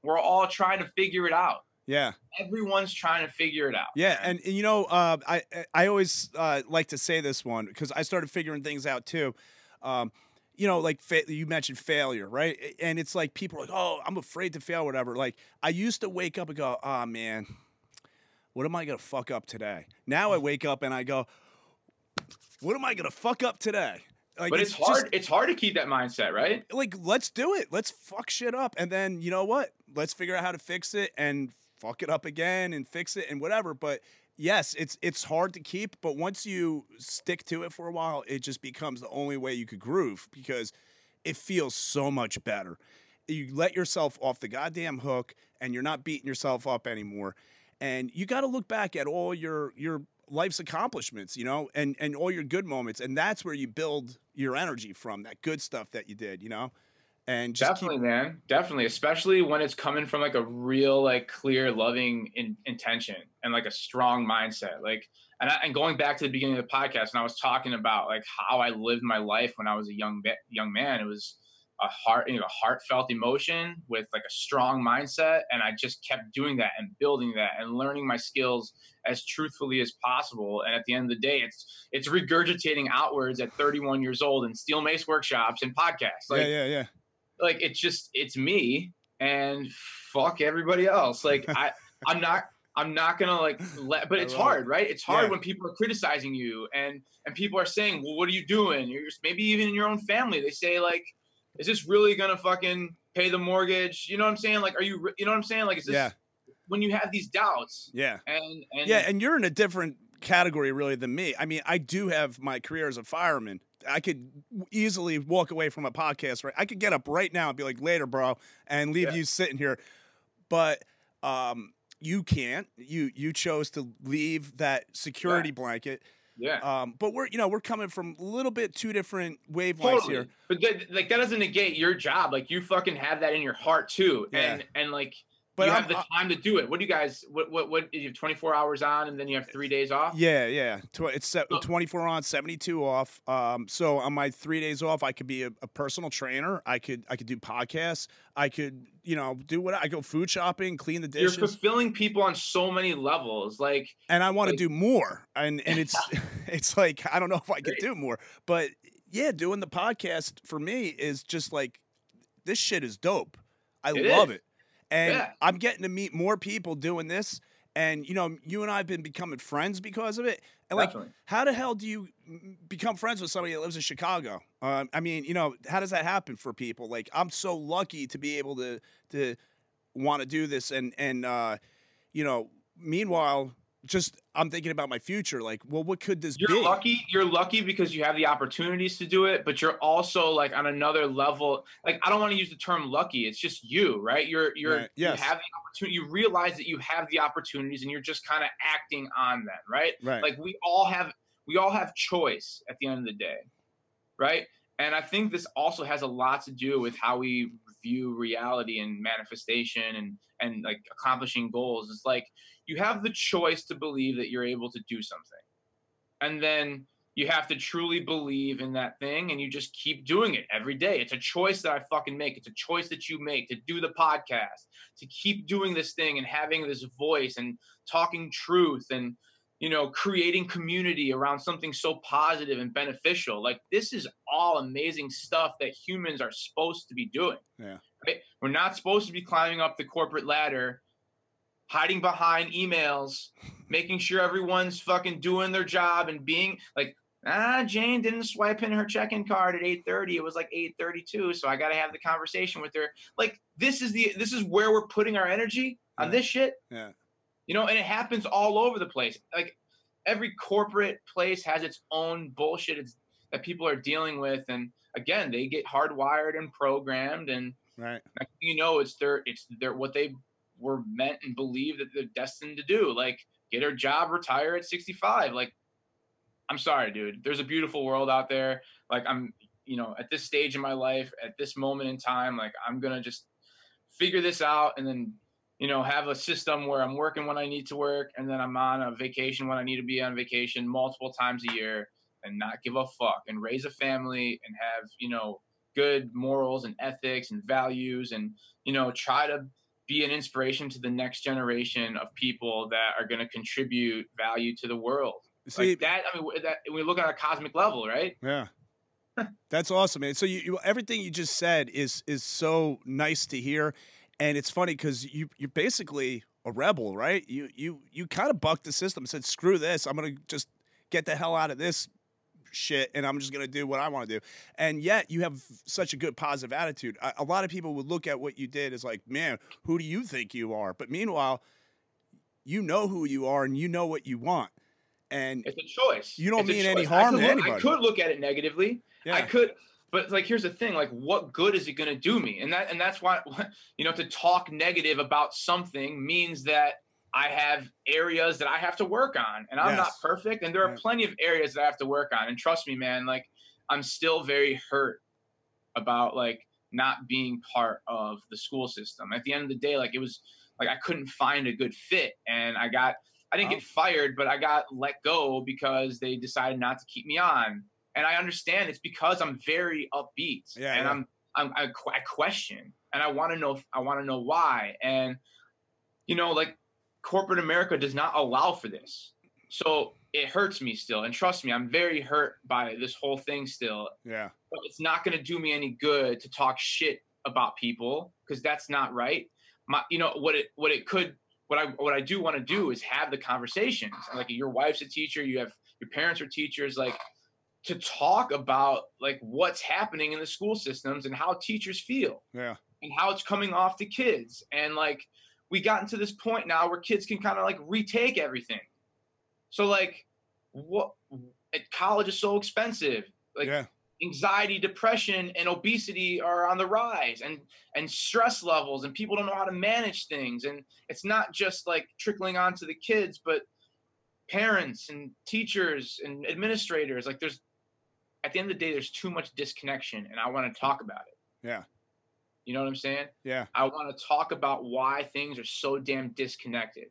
we're all trying to figure it out. Yeah. Everyone's trying to figure it out. Yeah, and, and you know, uh, I I always uh, like to say this one because I started figuring things out too. Um, you know, like fa- you mentioned failure, right? And it's like people are like, "Oh, I'm afraid to fail," whatever. Like I used to wake up and go, "Oh man, what am I gonna fuck up today?" Now I mm. wake up and I go, "What am I gonna fuck up today?" Like, but it's, just- hard. it's hard to keep that mindset, right? like let's do it let's fuck shit up and then you know what let's figure out how to fix it and fuck it up again and fix it and whatever but yes it's it's hard to keep but once you stick to it for a while it just becomes the only way you could groove because it feels so much better. You let yourself off the goddamn hook and you're not beating yourself up anymore and you got to look back at all your your life's accomplishments you know and and all your good moments and that's where you build your energy from that good stuff that you did you know and just definitely, keep, man. Definitely, especially when it's coming from like a real, like clear, loving in, intention and like a strong mindset. Like, and, I, and going back to the beginning of the podcast, and I was talking about like how I lived my life when I was a young young man. It was a heart, you know, heartfelt emotion with like a strong mindset, and I just kept doing that and building that and learning my skills as truthfully as possible. And at the end of the day, it's it's regurgitating outwards at 31 years old in steel mace workshops and podcasts. Like, yeah yeah yeah like it's just it's me and fuck everybody else. Like i i'm not i'm not gonna like let but it's hard right? It's hard Yeah. when people are criticizing you and and people are saying well what are you doing? You're just, maybe even in your own family they say like is this really gonna fucking pay the mortgage? You know what i'm saying? Like are you you know what i'm saying? Like is this yeah. when you have these doubts yeah. and and yeah and you're in a different category really than me. I mean i do have my career as a fireman i could easily walk away from a podcast right i could get up right now and be like later bro and leave Yeah. you sitting here but um you can't you you chose to leave that security blanket yeah um but we're you know we're coming from a little bit two different wavelengths totally. here But that, like that doesn't negate your job. Like you fucking have that in your heart too, Yeah. and and like but you I'm- have the time to do it. What do you guys? What what what? You have twenty four hours on, and then you have three days off. Yeah, yeah. It's se- 24 on, 72 off. Um, so on my three days off, I could be a, a personal trainer. I could I could do podcasts. I could you know do what I go food shopping, clean the dishes. You're fulfilling people on so many levels. Like and I want to like- do more. And and it's it's like I don't know if I could do more, but yeah, doing the podcast for me is just like this shit is dope. I It love is. it, and Yeah. I'm getting to meet more people doing this. And you know, you and I have been becoming friends because of it. And like, definitely. how the hell do you become friends with somebody that lives in Chicago? Um, I mean, you know, how does that happen for people? Like, I'm so lucky to be able to to want to do this, and and uh, you know, meanwhile, just I'm thinking about my future. Like, well, what could this You're be? lucky. You're lucky because you have the opportunities to do it, but you're also like on another level. Like I don't want to use the term lucky. It's just you, right? You're you're Right. Yes. you have the opportunity. You realize that you have the opportunities, and you're just kind of acting on them, right? Right. like we all have we all have choice at the end of the day right and i think this also has a lot to do with how we view reality and manifestation and and like accomplishing goals it's like you have the choice to believe that you're able to do something. And then you have to truly believe in that thing and you just keep doing it every day. It's a choice that i fucking make. It's a choice that you make to do the podcast to keep doing this thing and having this voice and talking truth and you know creating community around something so positive and beneficial like this is all amazing stuff that humans are supposed to be doing Yeah. right we're not supposed to be climbing up the corporate ladder hiding behind emails making sure everyone's fucking doing their job and being like ah jane didn't swipe in her check-in card at 8.30 it was like 8.32 so i gotta have the conversation with her like this is the this is where we're putting our energy on Yeah. this shit Yeah. You know and it happens all over the place like every corporate place has its own bullshit it's, that people are dealing with and again they get hardwired and programmed and Right. you know it's their it's their what they were meant and believe that they're destined to do. Like get a job, retire at 65. Like, I'm sorry, dude. There's a beautiful world out there. Like I'm, you know, at this stage in my life, at this moment in time, like I'm gonna just figure this out and then you know, have a system where I'm working when I need to work and then I'm on a vacation when I need to be on vacation multiple times a year and not give a fuck and raise a family and have, you know, good morals and ethics and values and, you know, try to be an inspiration to the next generation of people that are going to contribute value to the world. See, like that, I mean, that we look at a cosmic level, right? Yeah. That's awesome, man. So you, you, everything you just said is is so nice to hear, and it's funny because you you're basically a rebel, right? You you you kind of bucked the system, said screw this, I'm gonna just get the hell out of this shit and I'm just going to do what I want to do. And yet you have such a good positive attitude. A, a, lot of people would look at what you did as like, man, who do you think you are? But meanwhile, you know who you are and you know what you want. And it's a choice. You don't it's mean any harm to look, anybody. I could look at it negatively. Yeah. I could, but like here's the thing like what good is it going to do me and that and that's why you know to talk negative about something means that I have areas that I have to work on, and I'm yes. not perfect. And there are yeah. plenty of areas that I have to work on. And trust me, man, like I'm still very hurt about like not being part of the school system. At the end of the day, like it was like I couldn't find a good fit, and I got I didn't oh. get fired, but I got let go because they decided not to keep me on. And I understand it's because I'm very upbeat, yeah, and yeah. I'm I'm I, I question, and I want to know I want to know why, and you know like corporate America does not allow for this. So it hurts me still. And trust me, I'm very hurt by this whole thing still. Yeah. But it's not going to do me any good to talk shit about people because that's not right. My, you know what it what it could what I what I do want to do is have the conversations. Like your wife's a teacher, you have your parents are teachers. Like to talk about like what's happening in the school systems and how teachers feel. Yeah. And how it's coming off to kids and like we gotten to this point now where kids can kind of like retake everything. So like what college is so expensive. Like yeah. anxiety, depression, and obesity are on the rise and and stress levels and people don't know how to manage things. And it's not just like trickling onto the kids, but parents and teachers and administrators. Like there's at the end of the day, there's too much disconnection and I want to talk about it. Yeah. You know what I'm saying? Yeah. I want to talk about why things are so damn disconnected.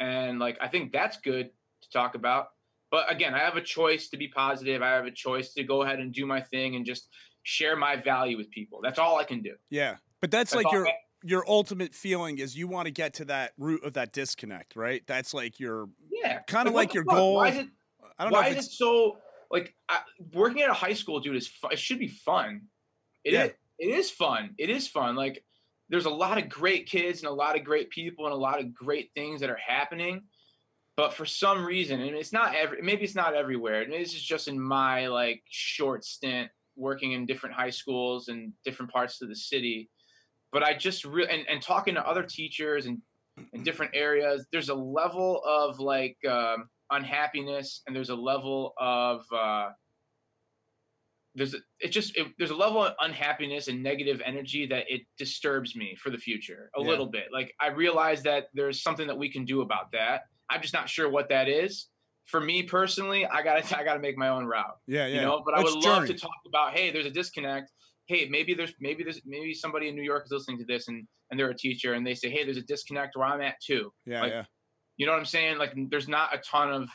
And like I think that's good to talk about. But again, I have a choice to be positive. I have a choice to go ahead and do my thing and just share my value with people. That's all I can do. Yeah. But that's, that's like your I, your ultimate feeling is you want to get to that root of that disconnect, right? That's like your yeah, kind of like, like your fuck? goal. Why is it? I don't why know. Why is it so like I, working at a high school, dude? Is it should be fun. It yeah. is it is fun. It is fun. Like there's a lot of great kids and a lot of great people and a lot of great things that are happening. But for some reason, and it's not every maybe it's not everywhere. Maybe this is just in my like short stint working in different high schools and different parts of the city. But I just really and, and talking to other teachers and in different areas, there's a level of like um, unhappiness and there's a level of uh, there's a, it just it, there's a level of unhappiness and negative energy that it disturbs me for the future a yeah. little bit. Like I realize that there's something that we can do about that. I'm just not sure what that is. For me personally, I gotta I gotta make my own route. Yeah, yeah. You know, but I would love to talk about hey, there's a disconnect. Hey, maybe there's maybe there's maybe somebody in New York is listening to this and and they're a teacher and they say, hey, there's a disconnect where I'm at too. Yeah, like, yeah. You know what I'm saying? Like, there's not a ton of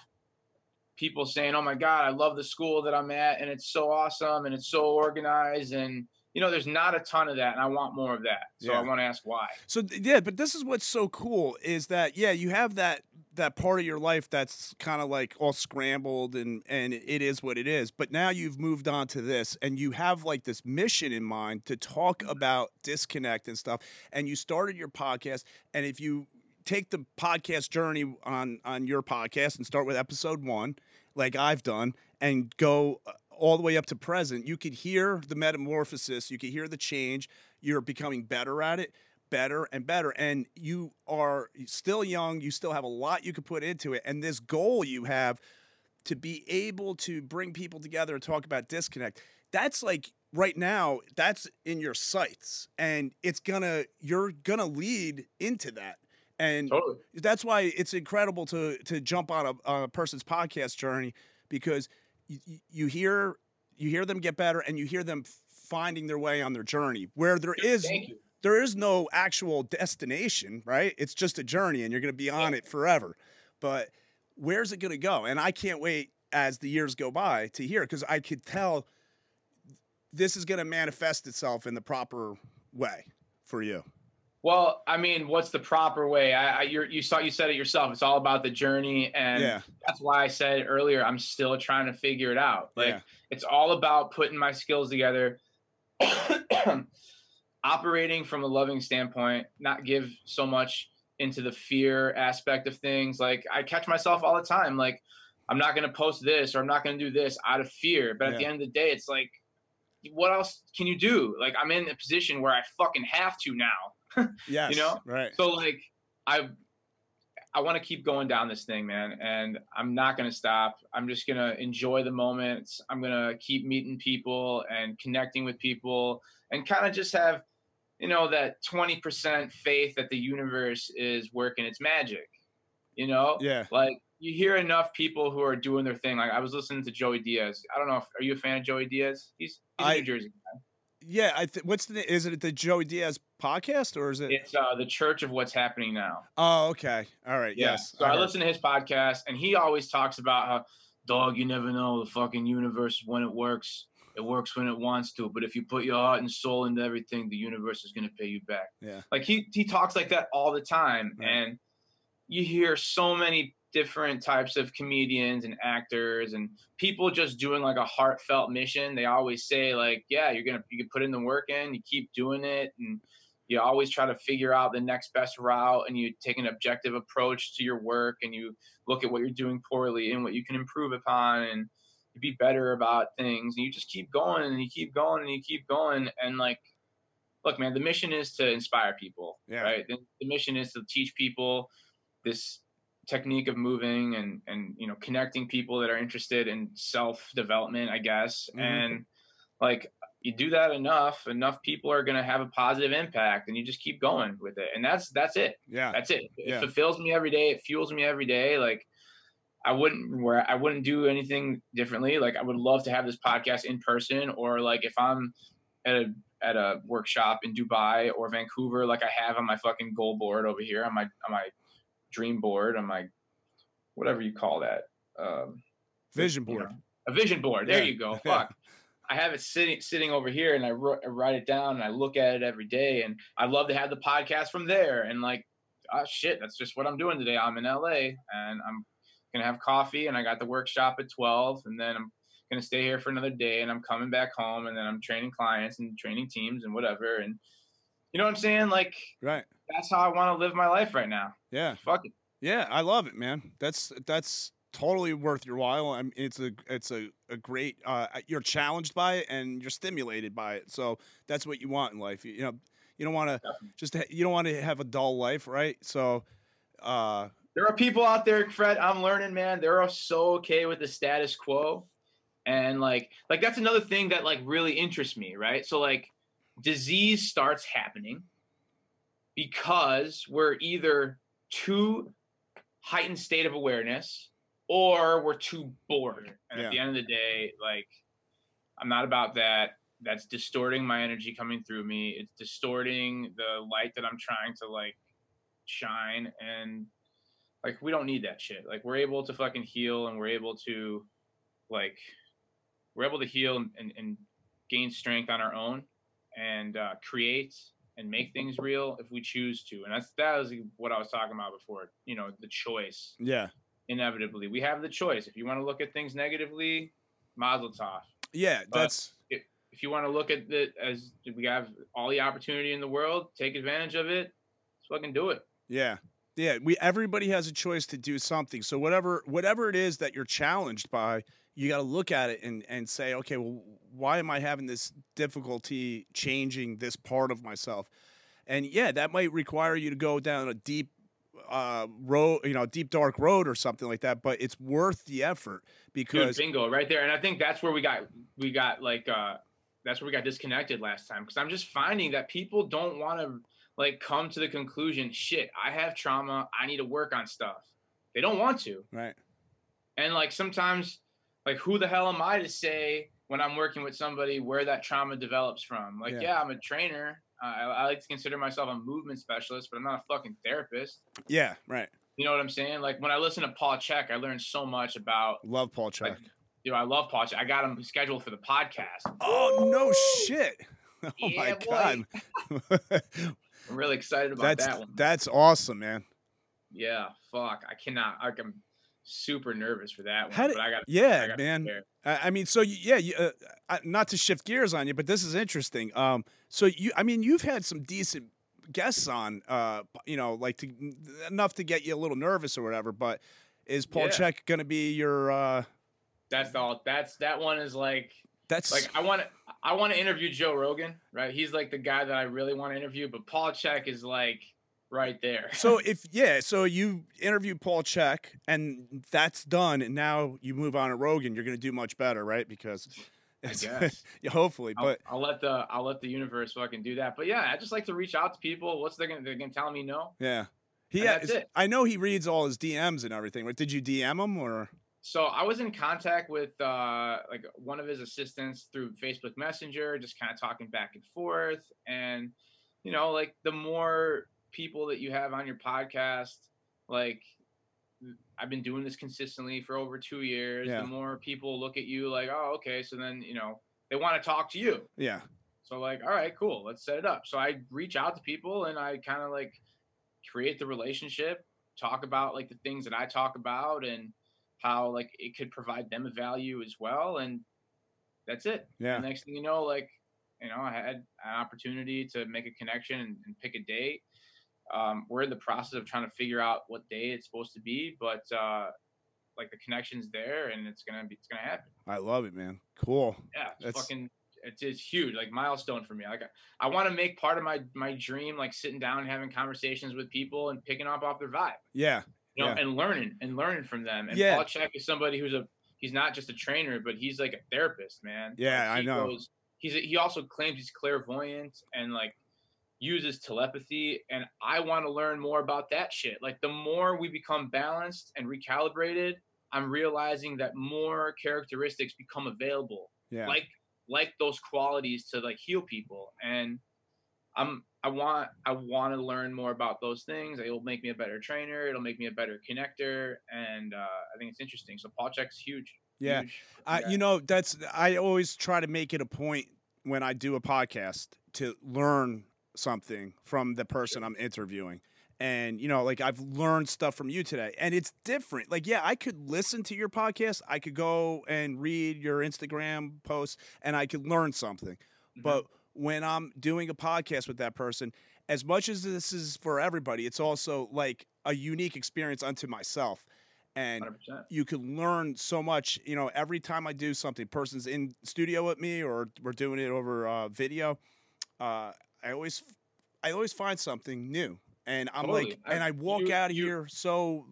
people saying, "Oh my God, I love the school that I'm at, and it's so awesome, and it's so organized." And you know, there's not a ton of that, and I want more of that. So yeah. I want to ask why. So yeah, but this is what's so cool is that yeah, you have that that part of your life that's kind of like all scrambled and and it is what it is but now you've moved on to this and you have like this mission in mind to talk mm-hmm. about disconnect and stuff and you started your podcast and if you take the podcast journey on on your podcast and start with episode one, like I've done, and go uh, all the way up to present, you could hear the metamorphosis, you could hear the change. You're becoming better at it, better and better, and you are still young. You still have a lot you could put into it, and this goal you have to be able to bring people together and talk about disconnect. That's like right now that's in your sights and it's gonna you're gonna lead into that and Totally. that's why it's incredible to to jump on a, on a person's podcast journey because you, you hear you hear them get better and you hear them finding their way on their journey where there is there is no actual destination right? It's just a journey and you're going to be on it forever. But where's it going to go? And i can't wait as the years go by to hear because i could tell this is going to manifest itself in the proper way for you Well, I mean, what's the proper way? I, I you're, you saw you said it yourself. It's all about the journey, and yeah that's why I said earlier. I'm still trying to figure it out. Like yeah it's all about putting my skills together, operating from a loving standpoint, not give so much into the fear aspect of things. Like I catch myself all the time. Like I'm not going to post this or I'm not going to do this out of fear. But at the end of the day, it's like, what else can you do? Like I'm in a position where I fucking have to now. yes you know? right So like I I want to keep going down this thing, man, and I'm not going to stop. I'm just going to enjoy the moments. I'm going to keep meeting people and connecting with people and kind of just have you know that 20% faith that the universe is working its magic. You know? yeah Like you hear enough people who are doing their thing. Like I was listening to Joey Diaz. I don't know if are you a fan of Joey Diaz? He's, he's I- New Jersey. yeah i th- what's the is it the joey diaz podcast or is it It's uh, the Church of What's Happening Now. oh okay all right Yeah. yes So I heard. listen to his podcast, and he always talks about how, dog, you never know the fucking universe when it works. It works when it wants to, but if you put your heart and soul into everything, the universe is gonna pay you back. Yeah. Like he he talks like that all the time, Right. and you hear so many different types of comedians and actors and people just doing like a heartfelt mission. They always say like, yeah, you're gonna you can put in the work in, you keep doing it, and you always try to figure out the next best route and you take an objective approach to your work and you look at what you're doing poorly and what you can improve upon and you be better about things and you just keep going and you keep going and you keep going and like look man the mission is to inspire people Yeah. right the, the mission is to teach people this technique of moving and and you know connecting people that are interested in self development i guess Mhm. and like you do that enough enough people are going to have a positive impact and you just keep going with it and that's that's it yeah that's it it Yeah. fulfills me every day it fuels me every day like i wouldn't where i wouldn't do anything differently like i would love to have this podcast in person or like if i'm at a at a workshop in dubai or vancouver like i have on my fucking goal board over here on my on my dream board on my whatever you call that um vision you board know, a vision board. There Yeah. you go. Fuck. I have it sitting sitting over here, and I, wr- I write it down, and I look at it every day, and I love to have the podcast from there. And like, ah, shit, that's just what I'm doing today. I'm in LA, and I'm gonna have coffee, and I got the workshop at 12, and then I'm gonna stay here for another day, and I'm coming back home, and then I'm training clients and training teams and whatever. And you know what I'm saying? Like, right that's how I want to live my life right now. yeah Fuck it. Yeah, I love it, man. That's that's totally worth your while. I mean, it's a it's a, a great. Uh, you're challenged by it and you're stimulated by it. So that's what you want in life. You, you know, you don't want to just ha- you don't want to have a dull life, right? So, uh, there are people out there, Fred. I'm learning, man. They're so okay with the status quo, and like, like that's another thing that like really interests me, right? So like, disease starts happening because we're either too heightened state of awareness or we're too bored. And Yeah. at the end of the day, like, I'm not about that. That's distorting my energy coming through me. It's distorting the light that I'm trying to like shine and like we don't need that shit. Like we're able to fucking heal and we're able to like we're able to heal and, and, and gain strength on our own and uh, create and make things real if we choose to. And that's that was what I was talking about before. You know, the choice. yeah, Inevitably, we have the choice. If you want to look at things negatively, Mazel tov. yeah. That's If you want to look at it as we have all the opportunity in the world, take advantage of it. Let's fucking do it. yeah, yeah. We everybody has a choice to do something. So whatever whatever it is that you're challenged by, you got to look at it and and say, okay, well, why am I having this difficulty changing this part of myself? And yeah, that might require you to go down a deep uh road, you know, deep dark road or something like that, but it's worth the effort because Dude, bingo right there. And I think that's where we got we got like uh that's where we got disconnected last time because I'm just finding that people don't want to like come to the conclusion, shit, I have trauma, I need to work on stuff. They don't want to. Right. And like sometimes, like who the hell am I to say when I'm working with somebody where that trauma develops from? Like, Yeah. yeah, I'm a trainer. I, I like to consider myself a movement specialist, but I'm not a fucking therapist. Yeah. Right. You know what I'm saying? Like when I listen to Paul Chek, I learned so much about. Love Paul Chek. Like, You know, I love Paul Chek. I got him scheduled for the podcast. oh no shit. Oh Yeah, my god. I'm really excited about that's that one. that's awesome, man. Yeah, fuck. I cannot. Like, I'm super nervous for that one. Did- but I got. Yeah, I gotta man. prepare. I mean, so yeah, you, uh, not to shift gears on you, but this is interesting. Um, so you, I mean, you've had some decent guests on, uh, you know, like to, enough to get you a little nervous or whatever. But is Paul Yeah. Chek going to be your? Uh, That's all. That's that one is like that's like I want to I want to interview Joe Rogan, right? He's like the guy that I really want to interview, but Paul Chek is like right there. so if yeah, so you interview Paul Chek and that's done, and now you move on to Rogan, you're going to do much better, right? Because I guess. yeah, hopefully, I'll, but I'll let the I'll let the universe fucking do that. But yeah, I just like to reach out to people. What's they gonna they're gonna tell me no? yeah. He, And ha- that's it. I know he reads all his DMs and everything. But did you DM him or? So I was in contact with uh, like one of his assistants through Facebook Messenger, just kind of talking back and forth. And you know, like the more people that you have on your podcast, like I've been doing this consistently for over two years. Yeah. The more people look at you, like, oh, okay, so then you know they want to talk to you. Yeah. So like, all right, cool, let's set it up. So I reach out to people and I kind of like create the relationship, talk about like the things that I talk about and how like it could provide them a value as well. And that's it. Yeah. The next thing you know, like, you know, I had an opportunity to make a connection and, and pick a date. Um, we're in the process of trying to figure out what day it's supposed to be, but uh, like the connection's there and it's gonna be it's gonna happen. I love it, man. Cool. Yeah, it's That's- fucking it's, it's huge, like milestone for me. Like I, I want to make part of my my dream like sitting down and having conversations with people and picking up off their vibe, Yeah. you know, Yeah. and learning and learning from them. And Yeah. Paul Chek is somebody who's a he's not just a trainer, but he's like a therapist, man. Yeah, Like, I know. goes- he's a, he also claims he's clairvoyant and like uses telepathy and I want to learn more about that shit. Like the more we become balanced and recalibrated, I'm realizing that more characteristics become available Yeah. like like those qualities to like heal people and i'm i want i want to learn more about those things it will make me a better trainer it'll make me a better connector and uh, i think it's interesting so paul chek's huge Yeah. huge. I, Yeah. you know, that's I always try to make it a point when I do a podcast to learn something from the person I'm interviewing. And you know, like I've learned stuff from you today, and it's different. Like, yeah, I could listen to your podcast, I could go and read your Instagram posts, and I could learn something. Mhm. But when I'm doing a podcast with that person, as much as this is for everybody, it's also like a unique experience unto myself. And 100% you can learn so much. You know, every time I do something, person's in studio with me or we're doing it over uh, video. Uh, I always, I always find something new, and I'm Totally. like, I- and I walk you- out of you- here so,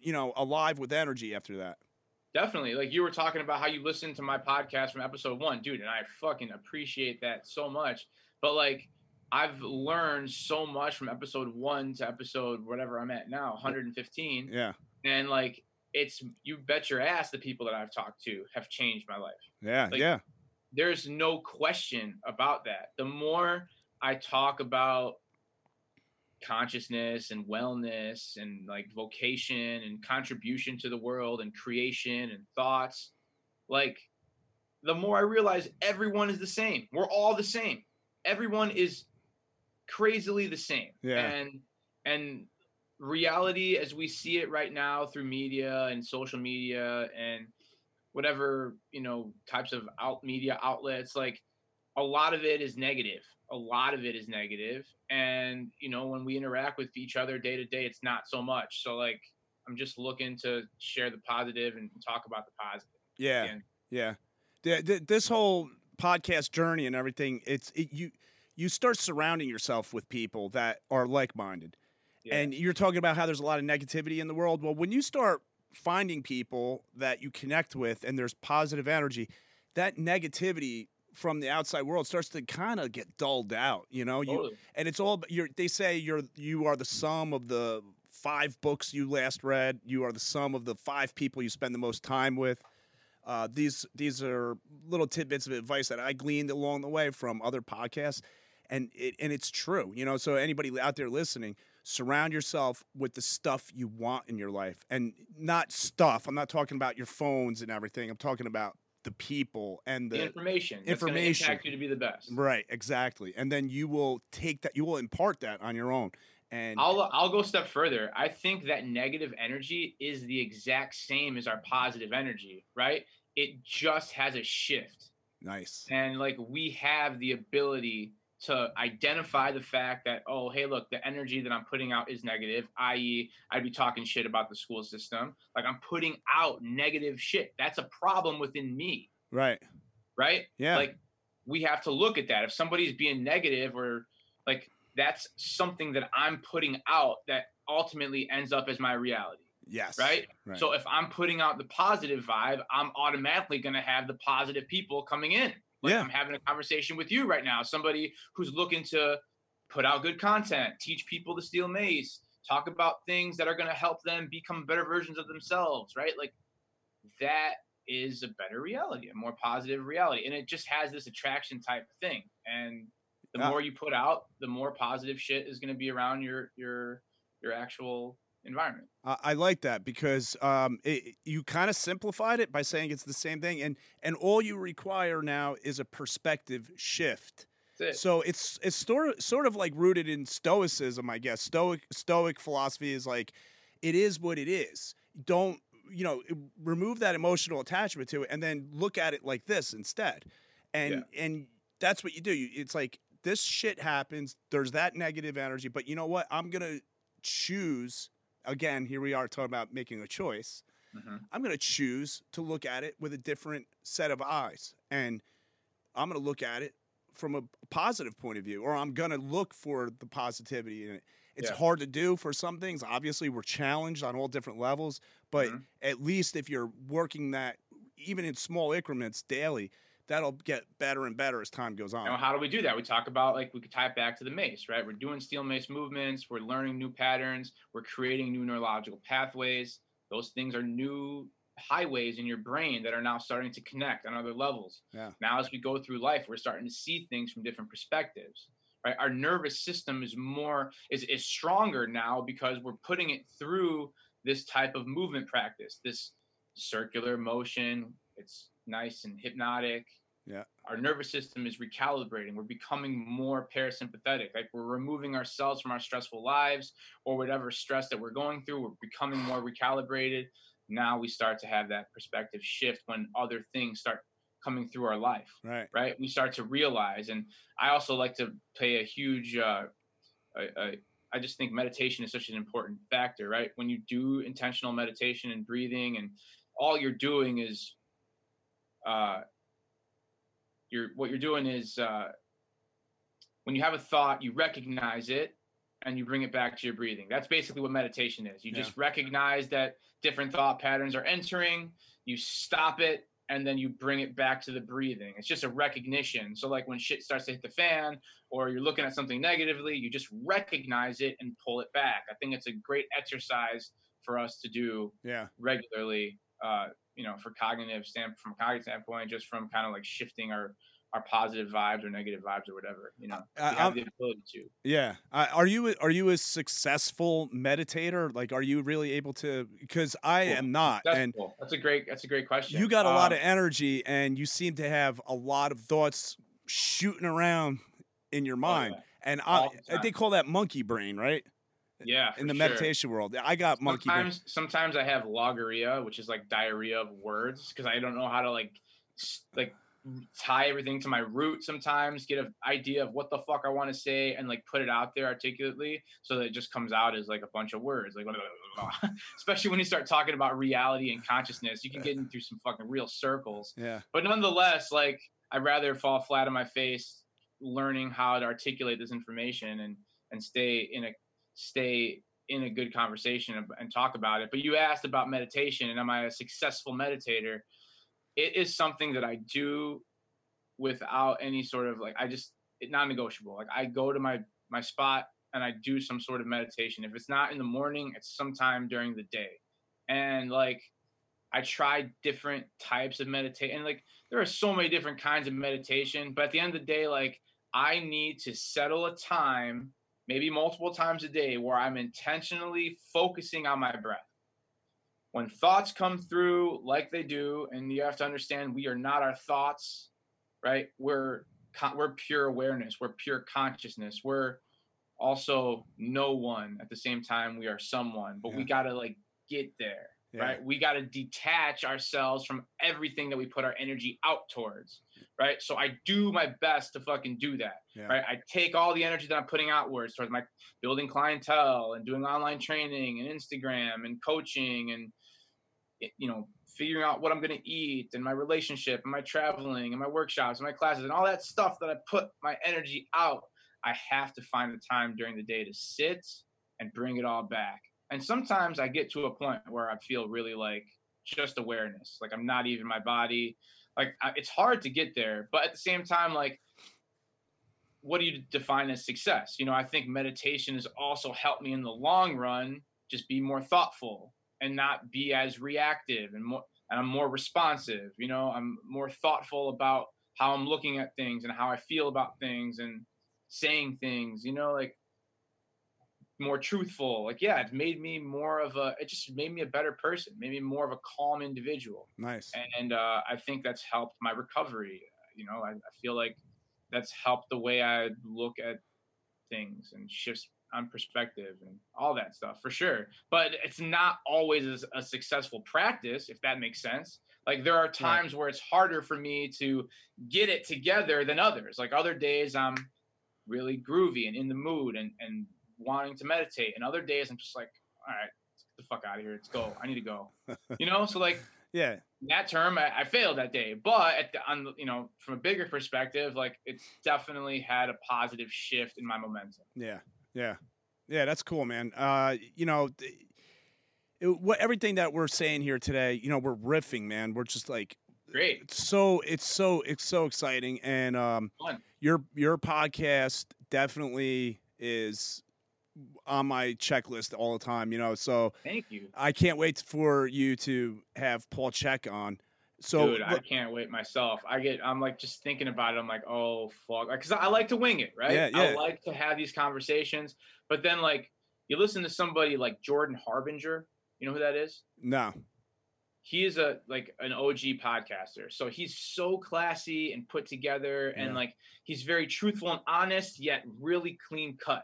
you know, alive with energy after that. definitely like you were talking about how you listened to my podcast from episode one dude and i fucking appreciate that so much but like i've learned so much from episode one to episode whatever i'm at now 115 Yeah, and like it's you bet your ass the people that I've talked to have changed my life. yeah, Like- yeah, There's no question about that. The more I talk about consciousness and wellness and like vocation and contribution to the world and creation and thoughts, like the more I realize everyone is the same. We're all the same. Everyone is crazily the same. Yeah. And and reality as we see it right now through media and social media and whatever you know types of out media outlets like a lot of it is negative a lot of it is negative and you know when we interact with each other day to day it's not so much so like i'm just looking to share the positive and talk about the positive yeah, again. yeah. Th- th- this whole podcast journey and everything, it's it, you. You start surrounding yourself with people that are like-minded. Yeah. And you're talking about how there's a lot of negativity in the world. Well, when you start finding people that you connect with and there's positive energy, that negativity from the outside world starts to kind of get dulled out. You know, you Totally. and it's all you're. They say you're you are the sum of the five books you last read. You are the sum of the five people you spend the most time with. Uh, these these are little tidbits of advice that I gleaned along the way from other podcasts, and it, and it's true. You know, so anybody out there listening, surround yourself with the stuff you want in your life, and not stuff. I'm not talking about your phones and everything. I'm talking about the people and The, the information. Information. impact you to be the best. right, exactly. And then you will take that. You will impart that on your own. And I'll I'll go a step further. I think that negative energy is the exact same as our positive energy, right? It just has a shift. nice. And like we have the ability to identify the fact that, oh, hey, look, the energy that I'm putting out is negative, i.e., I'd be talking shit about the school system. Like I'm putting out negative shit. That's a problem within me, Right. right? Yeah. Like we have to look at that. If somebody's being negative or like that's something that I'm putting out that ultimately ends up as my reality, yes. right? Right. So if I'm putting out the positive vibe, I'm automatically going to have the positive people coming in. Like Yeah. I'm having a conversation with you right now, somebody who's looking to put out good content, teach people to steel mace, talk about things that are going to help them become better versions of themselves, right? Like that is a better reality, a more positive reality. And it just has this attraction type thing. And the Yeah. more you put out, the more positive shit is going to be around your your your actual environment. I I like that because um, it, you kind of simplified it by saying it's the same thing, and and all you require now is a perspective shift. It. So it's it's sort of, sort of like rooted in stoicism, I guess. Stoic stoic philosophy is like it is what it is. Don't you know? Remove that emotional attachment to it, and then look at it like this instead. And and that's what you do. You, it's like this shit happens. There's that negative energy, but you know what? I'm gonna choose. Again, here we are talking about making a choice. Mhm. I'm going to choose to look at it with a different set of eyes. And I'm going to look at it from a positive point of view, or I'm going to look for the positivity in it. It's Yeah. hard to do for some things. Obviously, we're challenged on all different levels, but Mhm. at least if you're working that, even in small increments daily, that'll get better and better as time goes on. Now, how do we do that? We talk about like we could tie it back to the mace, right? We're doing steel mace movements, we're learning new patterns, we're creating new neurological pathways. Those things are new highways in your brain that are now starting to connect on other levels. Yeah. Now, as we go through life, we're starting to see things from different perspectives. Right? Our nervous system is more is is stronger now because we're putting it through this type of movement practice, this circular motion. It's nice and hypnotic Yeah. our nervous system is recalibrating. We're becoming more parasympathetic. Like we're removing ourselves from our stressful lives or whatever stress that we're going through. We're becoming more recalibrated. Now we start to have that perspective shift when other things start coming through our life, right. right? We start to realize. And I also like to play a huge, uh, I, I, I just think meditation is such an important factor, right? When you do intentional meditation and breathing, and all you're doing is, uh, you're what you're doing is uh, when you have a thought, you recognize it and you bring it back to your breathing. That's basically what meditation is. You Yeah. just recognize that different thought patterns are entering, you stop it, and then you bring it back to the breathing. It's just a recognition. So, like when shit starts to hit the fan or you're looking at something negatively, you just recognize it and pull it back. I think it's a great exercise for us to do Yeah. regularly uh you know for cognitive stand from a cognitive standpoint just from kind of like shifting our our positive vibes or negative vibes or whatever you know we have the ability to Yeah. Uh, are you are you a successful meditator? Like, are you really able to? Because I Well, am not, that's and that's a great that's a great question you got a lot Um, of energy, and you seem to have a lot of thoughts shooting around in your oh, mind. yeah. And I, the they call that monkey brain, right? Yeah In the sure. meditation world, I got monkey sometimes sometimes i have logorrhea which is like diarrhea of words because i don't know how to like like tie everything to my root sometimes get an idea of what the fuck i want to say and like put it out there articulately so that it just comes out as like a bunch of words like especially when you start talking about reality and consciousness you can get into some fucking real circles Yeah. but nonetheless like i'd rather fall flat on my face learning how to articulate this information and and stay in a stay in a good conversation and, talk about it but you asked about meditation and am i a successful meditator it is something that i do without any sort of like I just it non-negotiable. Like I go to my my spot and I do some sort of meditation. If it's not in the morning, it's sometime during the day. And like I try different types of meditation. Like there are so many different kinds of meditation, but at the end of the day, like I need to settle a time, maybe multiple times a day, where I'm intentionally focusing on my breath. When thoughts come through like they do, and you have to understand we are not our thoughts, right? We're we're pure awareness, we're pure consciousness, we're also no one at the same time we are someone, but yeah. we got to like get there yeah. right? We got to detach ourselves from everything that we put our energy out towards, right? So I do my best to fucking do that, yeah. right? I take all the energy that I'm putting outwards towards my building clientele and doing online training and Instagram and coaching and you know figuring out what I'm going to eat and my relationship and my traveling and my workshops and my classes and all that stuff that I put my energy out. I have to find the time during the day to sit and bring it all back and sometimes I get to a point where I feel really like just awareness, like I'm not even my body. Like I, it's hard to get there, but at the same time, like what do you define as success? You know, I think meditation has also helped me in the long run just be more thoughtful and not be as reactive and more and I'm more responsive. You know, I'm more thoughtful about how I'm looking at things and how I feel about things and saying things. You know, like more truthful. Like, yeah, it's made me more of a. It just made me a better person. Made me more of a calm individual. Nice. And uh, I think that's helped my recovery. You know, I, I feel like that's helped the way I look at things and shifts on perspective and all that stuff for sure. But it's not always a successful practice, if that makes sense. Like there are times right. where it's harder for me to get it together than others. Like other days I'm really groovy and in the mood and and wanting to meditate, and other days I'm just like, all right, get the fuck out of here. Let's go. I need to go. you know, so like, yeah, that term I, I, failed that day, but at the, on you know from a bigger perspective, like it's definitely had a positive shift in my momentum. Yeah, yeah, yeah. That's cool, man. Uh, you know. It, what everything that we're saying here today, you know, we're riffing, man. We're just like great. It's so it's so it's so exciting, and um, Fun. your your podcast definitely is on my checklist all the time, you know. So thank you. I can't wait for you to have Paul Chek on. So Dude, I can't wait myself. I get I'm like just thinking about it. I'm like, oh fuck, because I like to wing it, right? Yeah, yeah. I like to have these conversations, but then like you listen to somebody like Jordan Harbinger. You know who that is? No. He is a like an OG podcaster. So he's so classy and put together and yeah. like he's very truthful and honest yet really clean cut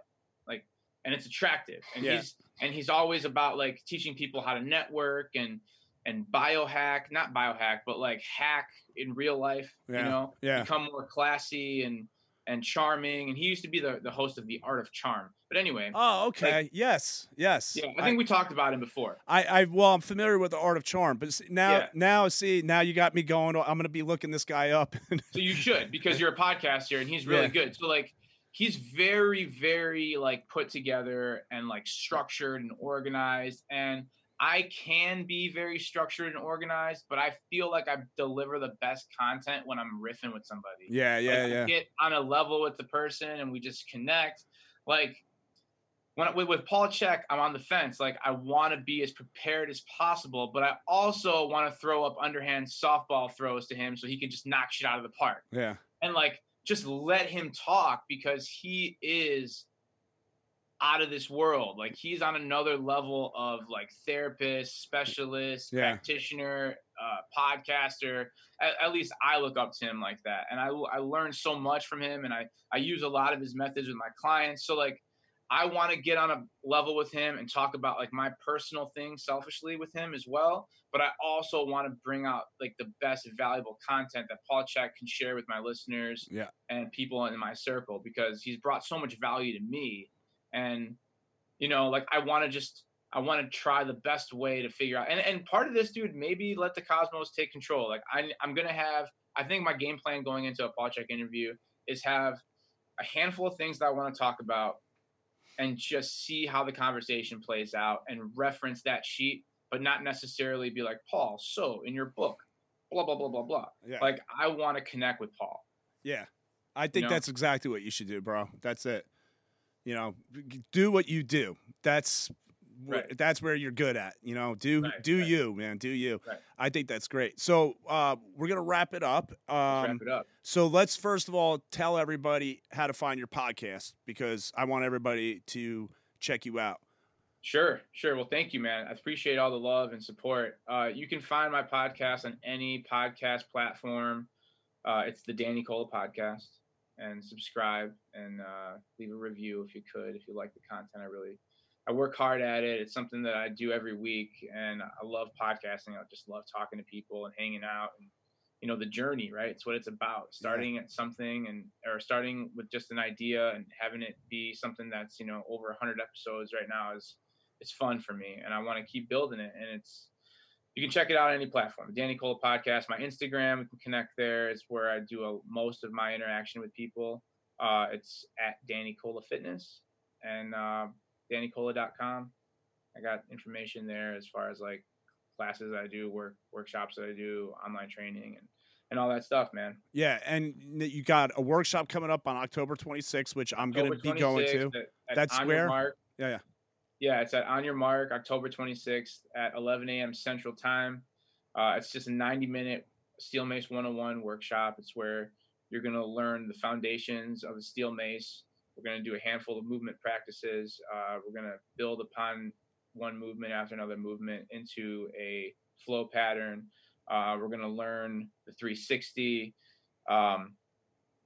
and it's attractive. And yeah. he's and he's always about like teaching people how to network and and biohack, not biohack, but like hack in real life. Yeah. You know, yeah. become more classy and and charming. And he used to be the, the host of the Art of Charm. But anyway. Oh, okay. Like, yes. Yes. Yeah, I think I, we talked about him before. I, I well, I'm familiar with the Art of Charm, but now yeah. now see now you got me going. I'm gonna be looking this guy up. so you should because you're a podcaster and he's really yeah. good. So like he's very very like put together and like structured and organized and i can be very structured and organized but i feel like i deliver the best content when i'm riffing with somebody. Yeah yeah like, yeah. get on a level with the person and we just connect. Like when with, with paul chek i'm on the fence. Like i want to be as prepared as possible but i also want to throw up underhand softball throws to him so he can just knock shit out of the park. Yeah. And like just let him talk because he is out of this world. Like he's on another level of like therapist, specialist, yeah. practitioner, uh, podcaster. At, at, least I look up to him like that, and I I learned so much from him, and I I use a lot of his methods with my clients. So like I want to get on a level with him and talk about like my personal things selfishly with him as well. But I also want to bring out like the best valuable content that Paul Chek can share with my listeners yeah. and people in my circle because he's brought so much value to me. And, you know, like I want to just, I want to try the best way to figure out. And, and part of this, dude, maybe let the cosmos take control. Like I, I'm going to have, I think my game plan going into a Paul Chek interview is have a handful of things that I want to talk about and just see how the conversation plays out and reference that sheet, but not necessarily be like, Paul, so in your book, blah, blah, blah, blah, blah. Yeah. Like, I want to connect with Paul. Yeah. I think know? that's exactly what you should do, bro. That's it. You know, do what you do. That's Right. that's where you're good at. You know, do Right, do right. you, man. Do you. I think that's great. So uh, we're gonna wrap it up. Um, wrap it up. so let's first of all tell everybody how to find your podcast because I want everybody to check you out. Sure, sure. Well, thank you, man. I appreciate all the love and support. Uh, you can find my podcast on any podcast platform. Uh, it's the Danny Cola Podcast, and subscribe and uh, leave a review if you could. If you like the content, I really, I work hard at it. It's something that I do every week, and I love podcasting. I just love talking to people and hanging out, and you know the journey, right? It's what it's about. Starting at something and or starting with just an idea and having it be something that's you know over 100 episodes right now is it's fun for me and I want to keep building it. And it's you can check it out on any platform. Danny Cola Podcast, my Instagram, we can connect there. It's where I do a, most of my interaction with people. Uh, it's at Danny Cola Fitness and uh, DannyCola.com. I got information there as far as like classes I do, work workshops that I do, online training, and and all that stuff, man. Yeah, and you got a workshop coming up on October 26th, which I'm going to be going to. at- at That's where? Mark. Yeah, yeah. Yeah, it's at On Your Mark, October 26th at 11 a.m. Central Time. Uh, it's just a 90 minute Steel Mace 101 workshop. It's where you're going to learn the foundations of the steel mace. We're going to do a handful of movement practices. Uh, we're going to build upon one movement after another movement into a flow pattern. Uh, we're going to learn the 360. Um,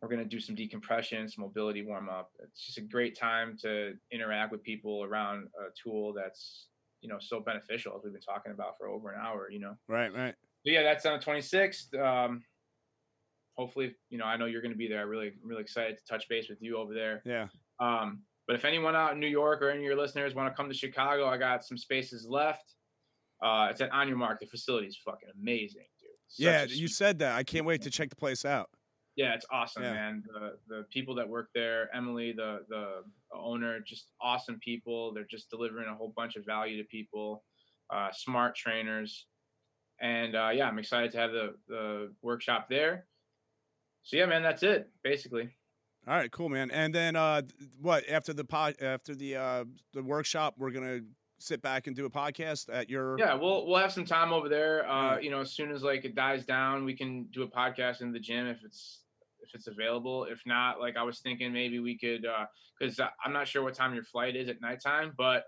we're going to do some decompression, some mobility warm up. It's just a great time to interact with people around a tool that's, you know, so beneficial as we've been talking about for over an hour, you know. Right, right. But yeah, that's on the 26th. Um, hopefully, you know, I know you're going to be there. I'm really, really excited to touch base with you over there. Yeah. Um, but if anyone out in New York or any of your listeners want to come to Chicago, I got some spaces left. Uh, it's at On Your Mark. The facility is fucking amazing, dude. Such yeah, you said that. I can't wait to check the place out. yeah, it's awesome, Yeah. man. The the people that work there, Emily, the the owner, just awesome people. They're just delivering a whole bunch of value to people. Uh, smart trainers, and uh, yeah, I'm excited to have the the workshop there. So yeah, man, that's it basically. All right, cool, man. And then uh what after the pod after the uh the workshop, we're gonna sit back and do a podcast at your Yeah, we'll we'll have some time over there. Uh, you know, as soon as like it dies down, we can do a podcast in the gym if it's if it's available. If not, like I was thinking maybe we could uh because I'm not sure what time your flight is at nighttime, but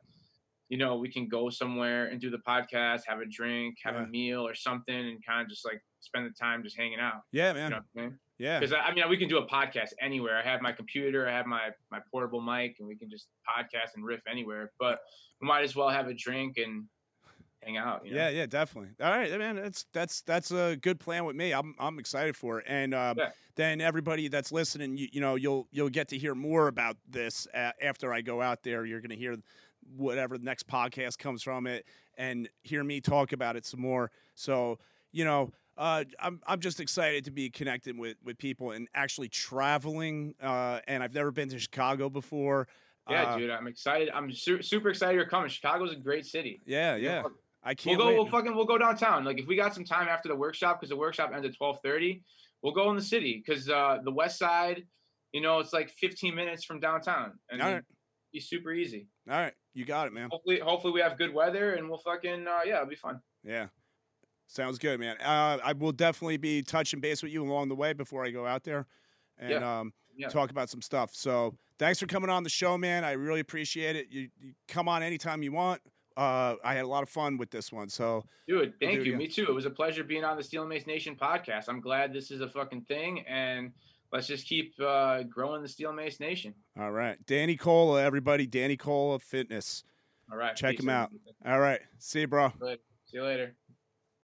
you know, we can go somewhere and do the podcast, have a drink, have Yeah. a meal or something, and kind of just like spend the time just hanging out. Yeah, You man. know I mean? Yeah. Because I mean, we can do a podcast anywhere. I have my computer, I have my my portable mic, and we can just podcast and riff anywhere. But we might as well have a drink and hang out. You know? Yeah, yeah, definitely. All right, man. That's that's that's a good plan with me. I'm I'm excited for it. And um, Yeah. then everybody that's listening, you, you know, you'll you'll get to hear more about this after I go out there. You're gonna hear whatever the next podcast comes from it, and hear me talk about it some more. So you know. Uh, I'm I'm just excited to be connected with, with people and actually traveling. Uh, and I've never been to Chicago before. Yeah, Uh, dude, I'm excited. I'm su- super excited you're coming. Chicago's a great city. Yeah, yeah. fuck- I We'll can't go. wait. We'll fucking. We'll go downtown. Like if we got some time after the workshop, because the workshop ends at 12:30, we'll go in the city. Because uh, the West Side, you know, it's like 15 minutes from downtown, and All it'd be super easy. All right, you got it, man. Hopefully, hopefully we have good weather, and we'll fucking. Uh, yeah, it'll be fun. Yeah. Sounds good, man. Uh, I will definitely be touching base with you along the way before I go out there and um, Yeah. talk about some stuff. So thanks for coming on the show, man. I really appreciate it. You, you come on anytime you want. Uh, I had a lot of fun with this one. So Dude, We'll thank you. again. Me too. It was a pleasure being on the Steel Mace Nation podcast. I'm glad this is a fucking thing, and let's just keep uh, growing the Steel Mace Nation. all right, Danny Cola, everybody. Danny Cola Fitness. All right, Check him out. All right, see you, bro. See you later.